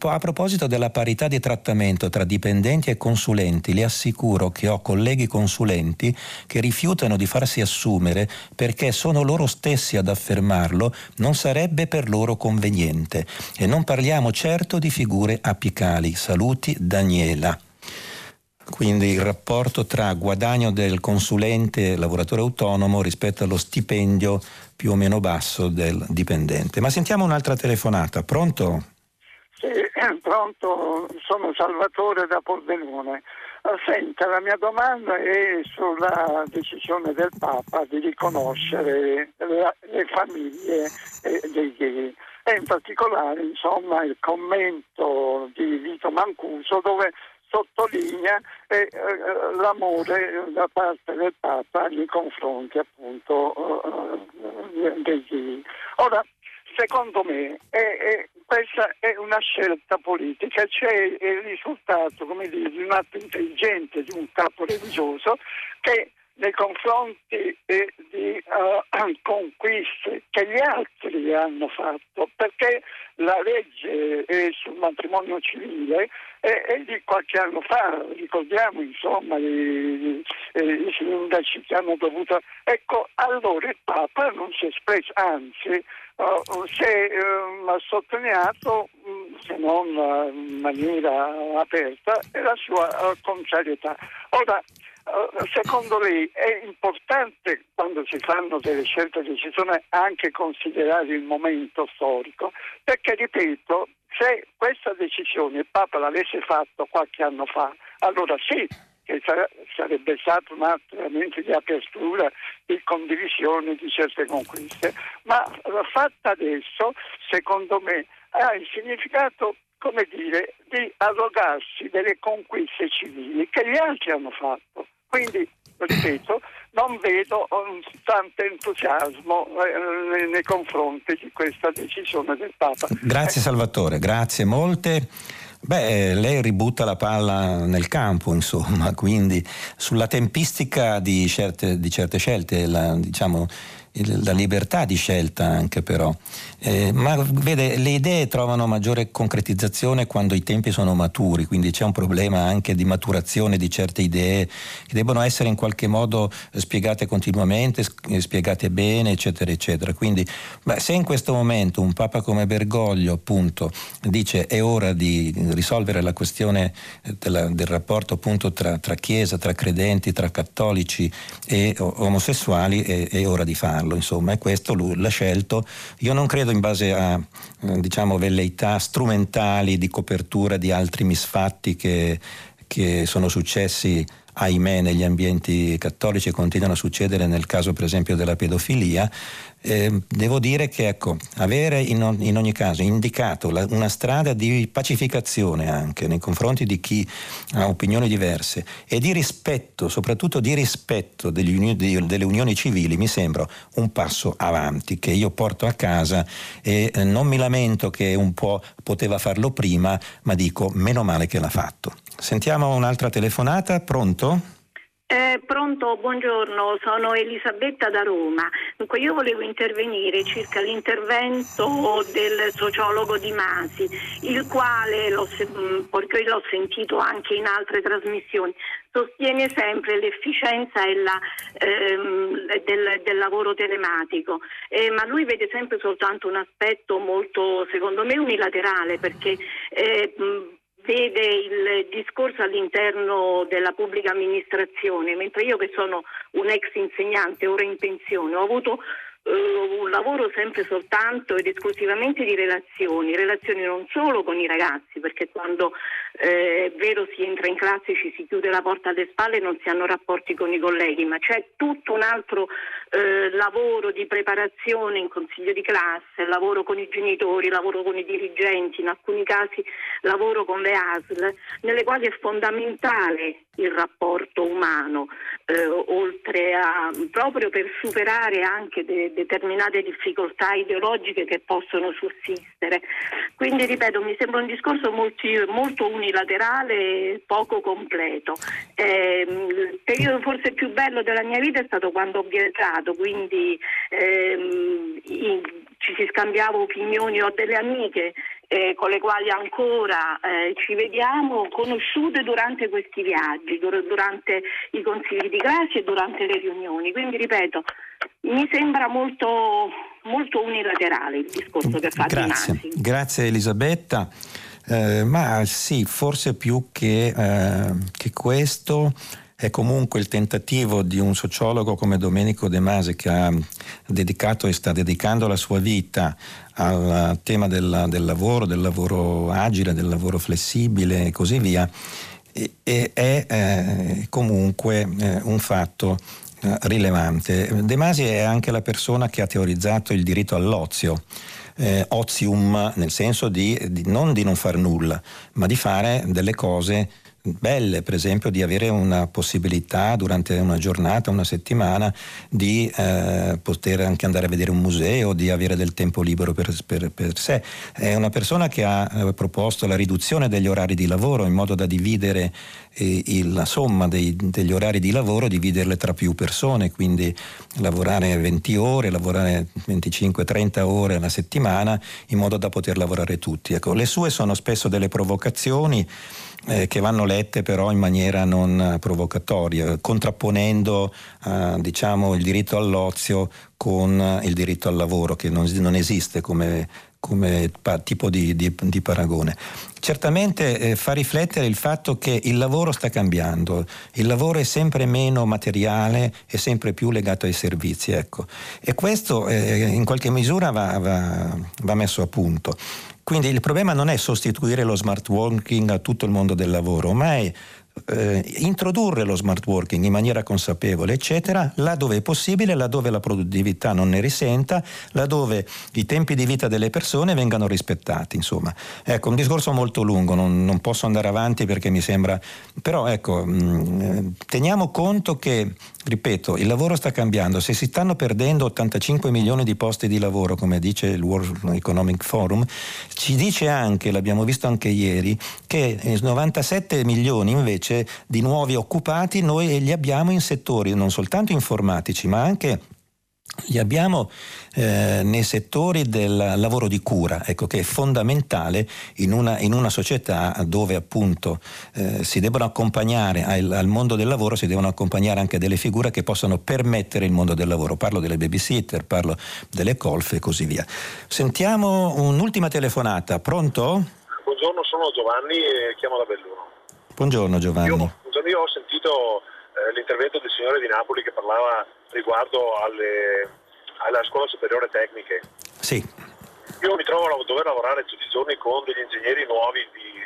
a proposito della parità di trattamento tra dipendenti e consulenti, le assicuro che ho colleghi consulenti che rifiutano di farsi assumere perché sono loro stessi ad affermarlo, non sarebbe per loro conveniente. E non parliamo certo di figure apicali. Saluti Daniela. Quindi il rapporto tra guadagno del consulente lavoratore autonomo rispetto allo stipendio più o meno basso del dipendente. Ma sentiamo un'altra telefonata. Pronto? Sì, pronto, sono Salvatore da Pordenone. Senta, la mia domanda è sulla decisione del Papa di riconoscere la, le famiglie eh, dei gay e in particolare insomma, il commento di Vito Mancuso dove sottolinea eh, eh, l'amore da parte del Papa nei confronti appunto eh, dei gay. Ora, secondo me è, è, questa è una scelta politica, cioè il risultato dire, di un atto intelligente di un capo religioso che nei confronti eh, di uh, conquiste che gli altri hanno fatto, perché la legge eh, sul matrimonio civile è, è, di qualche anno fa, ricordiamo insomma i, i, i sindaci che hanno dovuto... Ecco, allora il Papa non si è espresso, anzi uh, si è uh, sottolineato, mm, se non in maniera aperta, la sua contrarietà. Ora, eh, secondo lei è importante quando si fanno delle scelte decisioni anche considerare il momento storico? Perché, ripeto, se questa decisione il Papa l'avesse fatto qualche anno fa, allora sì, che sarebbe stato un atto veramente di apertura, di condivisione di certe conquiste, ma fatta adesso, secondo me, ha il significato come dire, di arrogarsi delle conquiste civili che gli altri hanno fatto. Quindi, ripeto, non vedo um, tanto entusiasmo eh, nei confronti di questa decisione del Papa. Grazie Salvatore, grazie molte. Beh, lei ributta la palla nel campo, insomma, quindi sulla tempistica di certe, di certe scelte, la, diciamo, la libertà di scelta anche però. Eh, ma vede, le idee trovano maggiore concretizzazione quando i tempi sono maturi, quindi c'è un problema anche di maturazione di certe idee che debbono essere in qualche modo spiegate continuamente, eh, spiegate bene, eccetera, eccetera. Quindi beh, se in questo momento un Papa come Bergoglio appunto dice è ora di risolvere la questione eh, della, del rapporto appunto tra, tra, Chiesa, tra credenti, tra cattolici e omosessuali, è, è ora di farlo, insomma, e questo lui l'ha scelto. Io non credo in base a eh, diciamo, velleità strumentali di copertura di altri misfatti che, che sono successi ahimè negli ambienti cattolici e continuano a succedere nel caso per esempio della pedofilia, eh, devo dire che ecco, avere in, in, ogni caso indicato la, una strada di pacificazione anche nei confronti di chi ha opinioni diverse e di rispetto, soprattutto di rispetto degli, di, delle unioni civili, mi sembra un passo avanti che io porto a casa e eh, non mi lamento che un po' poteva farlo prima, ma dico meno male che l'ha fatto. Sentiamo un'altra telefonata, pronto? Eh, pronto, buongiorno, sono Elisabetta da Roma. Dunque io volevo intervenire circa l'intervento del sociologo Di Masi, il quale, l'ho, perché l'ho sentito anche in altre trasmissioni, sostiene sempre l'efficienza la, ehm, del, del, lavoro telematico, eh, ma lui vede sempre soltanto un aspetto molto, secondo me, unilaterale, perché eh, vede il discorso all'interno della pubblica amministrazione, mentre io che sono un ex insegnante, ora in pensione, ho avuto uh, un lavoro sempre soltanto ed esclusivamente di relazioni, relazioni non solo con i ragazzi, perché quando eh, è vero si entra in classe, ci si chiude la porta alle spalle e non si hanno rapporti con i colleghi, ma c'è tutto un altro eh, lavoro di preparazione in consiglio di classe, lavoro con i genitori, lavoro con i dirigenti, in alcuni casi lavoro con le ASL, nelle quali è fondamentale il rapporto umano, eh, oltre a proprio per superare anche de- determinate difficoltà ideologiche che possono sussistere. Quindi ripeto, mi sembra un discorso molti, molto unilaterale poco completo. Eh, il periodo forse più bello della mia vita è stato quando ho viaggiato, quindi ehm, in, ci si scambiava opinioni, ho delle amiche eh, con le quali ancora eh, ci vediamo, conosciute durante questi viaggi, dur- durante i consigli di classe e durante le riunioni. Quindi ripeto, mi sembra molto, molto unilaterale il discorso che fa Grazie, Grazie Elisabetta. Eh, ma sì, forse più che, eh, che questo è comunque il tentativo di un sociologo come Domenico De Masi che ha dedicato e sta dedicando la sua vita al tema del, del lavoro, del lavoro agile, del lavoro flessibile e così via, e, e è eh, comunque eh, un fatto eh, rilevante. De Masi è anche la persona che ha teorizzato il diritto all'ozio. Eh, ozium nel senso di, di, non di non fare nulla, ma di fare delle cose belle, per esempio di avere una possibilità durante una giornata, una settimana, di eh, poter anche andare a vedere un museo, di avere del tempo libero per, per, per sé. È una persona che ha eh, proposto la riduzione degli orari di lavoro in modo da dividere eh, il, la somma dei, degli orari di lavoro, dividerle tra più persone, quindi lavorare 20 ore, lavorare 25-30 ore alla settimana in modo da poter lavorare tutti. Ecco, le sue sono spesso delle provocazioni eh, che vanno lette però in maniera non provocatoria, contrapponendo eh, diciamo, il diritto all'ozio con il diritto al lavoro, che non, non esiste come, come pa- tipo di, di, di, paragone. Certamente eh, fa riflettere il fatto che il lavoro sta cambiando, il lavoro è sempre meno materiale e sempre più legato ai servizi. Ecco. E questo eh, in qualche misura va, va, va messo a punto. Quindi il problema non è sostituire lo smart working a tutto il mondo del lavoro, ma è eh, introdurre lo smart working in maniera consapevole, eccetera, laddove è possibile, laddove la produttività non ne risenta, laddove i tempi di vita delle persone vengano rispettati. Insomma, ecco, un discorso molto lungo, non, non posso andare avanti perché mi sembra. Però ecco, mh, mm, teniamo conto che ripeto, il lavoro sta cambiando, se si stanno perdendo 85 milioni di posti di lavoro, come dice il World Economic Forum, ci dice anche, l'abbiamo visto anche ieri, che 97 milioni invece di nuovi occupati noi li abbiamo in settori non soltanto informatici, ma anche li abbiamo eh, nei settori del lavoro di cura, ecco, che è fondamentale in una, in una società dove appunto eh, si devono accompagnare al, al, mondo del lavoro, si devono accompagnare anche delle figure che possano permettere il mondo del lavoro. Parlo delle babysitter, parlo delle colf e così via. Sentiamo un'ultima telefonata, pronto? Buongiorno, sono Giovanni e chiamo da Belluno. Buongiorno Giovanni. Io, io ho sentito eh, l'intervento del signore di Napoli che parlava riguardo alle, alla scuola superiore tecniche. Sì. Io mi trovo a dover lavorare tutti i giorni con degli ingegneri nuovi di,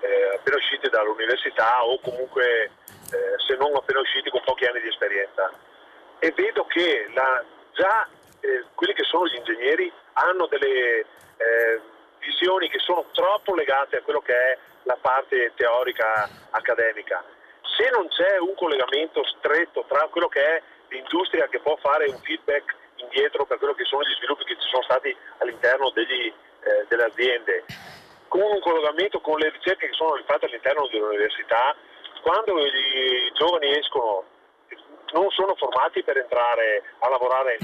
eh, appena usciti dall'università o comunque eh, se non appena usciti con pochi anni di esperienza e vedo che la, già eh, quelli che sono gli ingegneri hanno delle eh, visioni che sono troppo legate a quello che è la parte teorica accademica. Se non c'è un collegamento stretto tra quello che è l'industria che può fare un feedback indietro per quello che sono gli sviluppi che ci sono stati all'interno degli, eh, delle aziende, con un collegamento con le ricerche che sono fatte all'interno delle università, quando i giovani escono non sono formati per entrare a lavorare,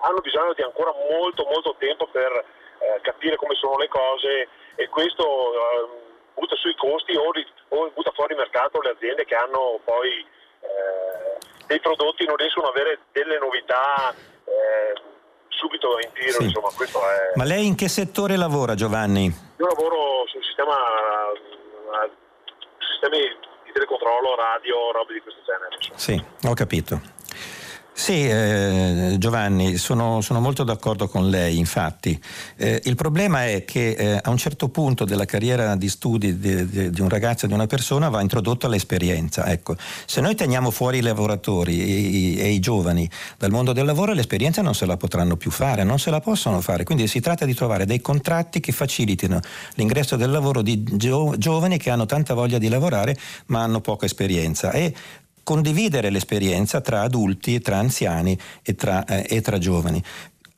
hanno bisogno di ancora molto molto tempo per eh, capire come sono le cose e questo eh, butta sui costi o, o, butta fuori mercato le aziende che hanno poi eh, dei prodotti non riescono ad avere delle novità eh, subito in tiro. Sì. Insomma, è... Ma lei in che settore lavora Giovanni? Io lavoro sul sistema, uh, sistemi di telecontrollo, radio, robe di questo genere. Insomma. Sì, ho capito. Sì, eh, Giovanni, sono, sono, molto d'accordo con lei, infatti. Eh, il problema è che eh, a un certo punto della carriera di studi di, di, di un ragazzo e di una persona va introdotta l'esperienza. Ecco, se noi teniamo fuori i lavoratori e i, giovani dal mondo del lavoro, l'esperienza non se la potranno più fare, non se la possono fare. Quindi si tratta di trovare dei contratti che facilitino l'ingresso del lavoro di gio, giovani che hanno tanta voglia di lavorare ma hanno poca esperienza. E condividere l'esperienza tra adulti, tra anziani e tra, eh, e tra giovani.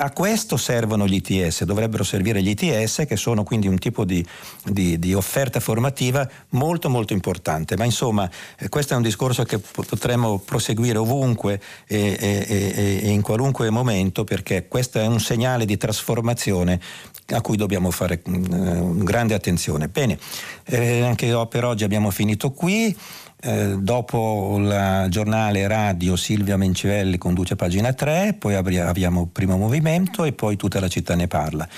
A questo servono gli ITS, dovrebbero servire gli ITS che sono quindi un tipo di, di, di offerta formativa molto molto importante, ma insomma eh, questo è un discorso che potremmo proseguire ovunque e, e, e, in qualunque momento perché questo è un segnale di trasformazione a cui dobbiamo fare uh, grande attenzione. Bene, eh, anche per oggi abbiamo finito qui. Eh, dopo il giornale radio Silvia Mencivelli conduce pagina 3, poi abbiamo primo movimento e poi tutta la città ne parla.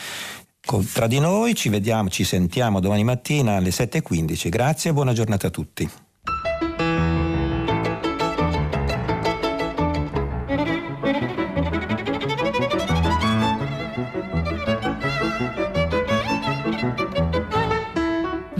Tra di noi ci vediamo, ci sentiamo domani mattina alle 7.15. Grazie e buona giornata a tutti.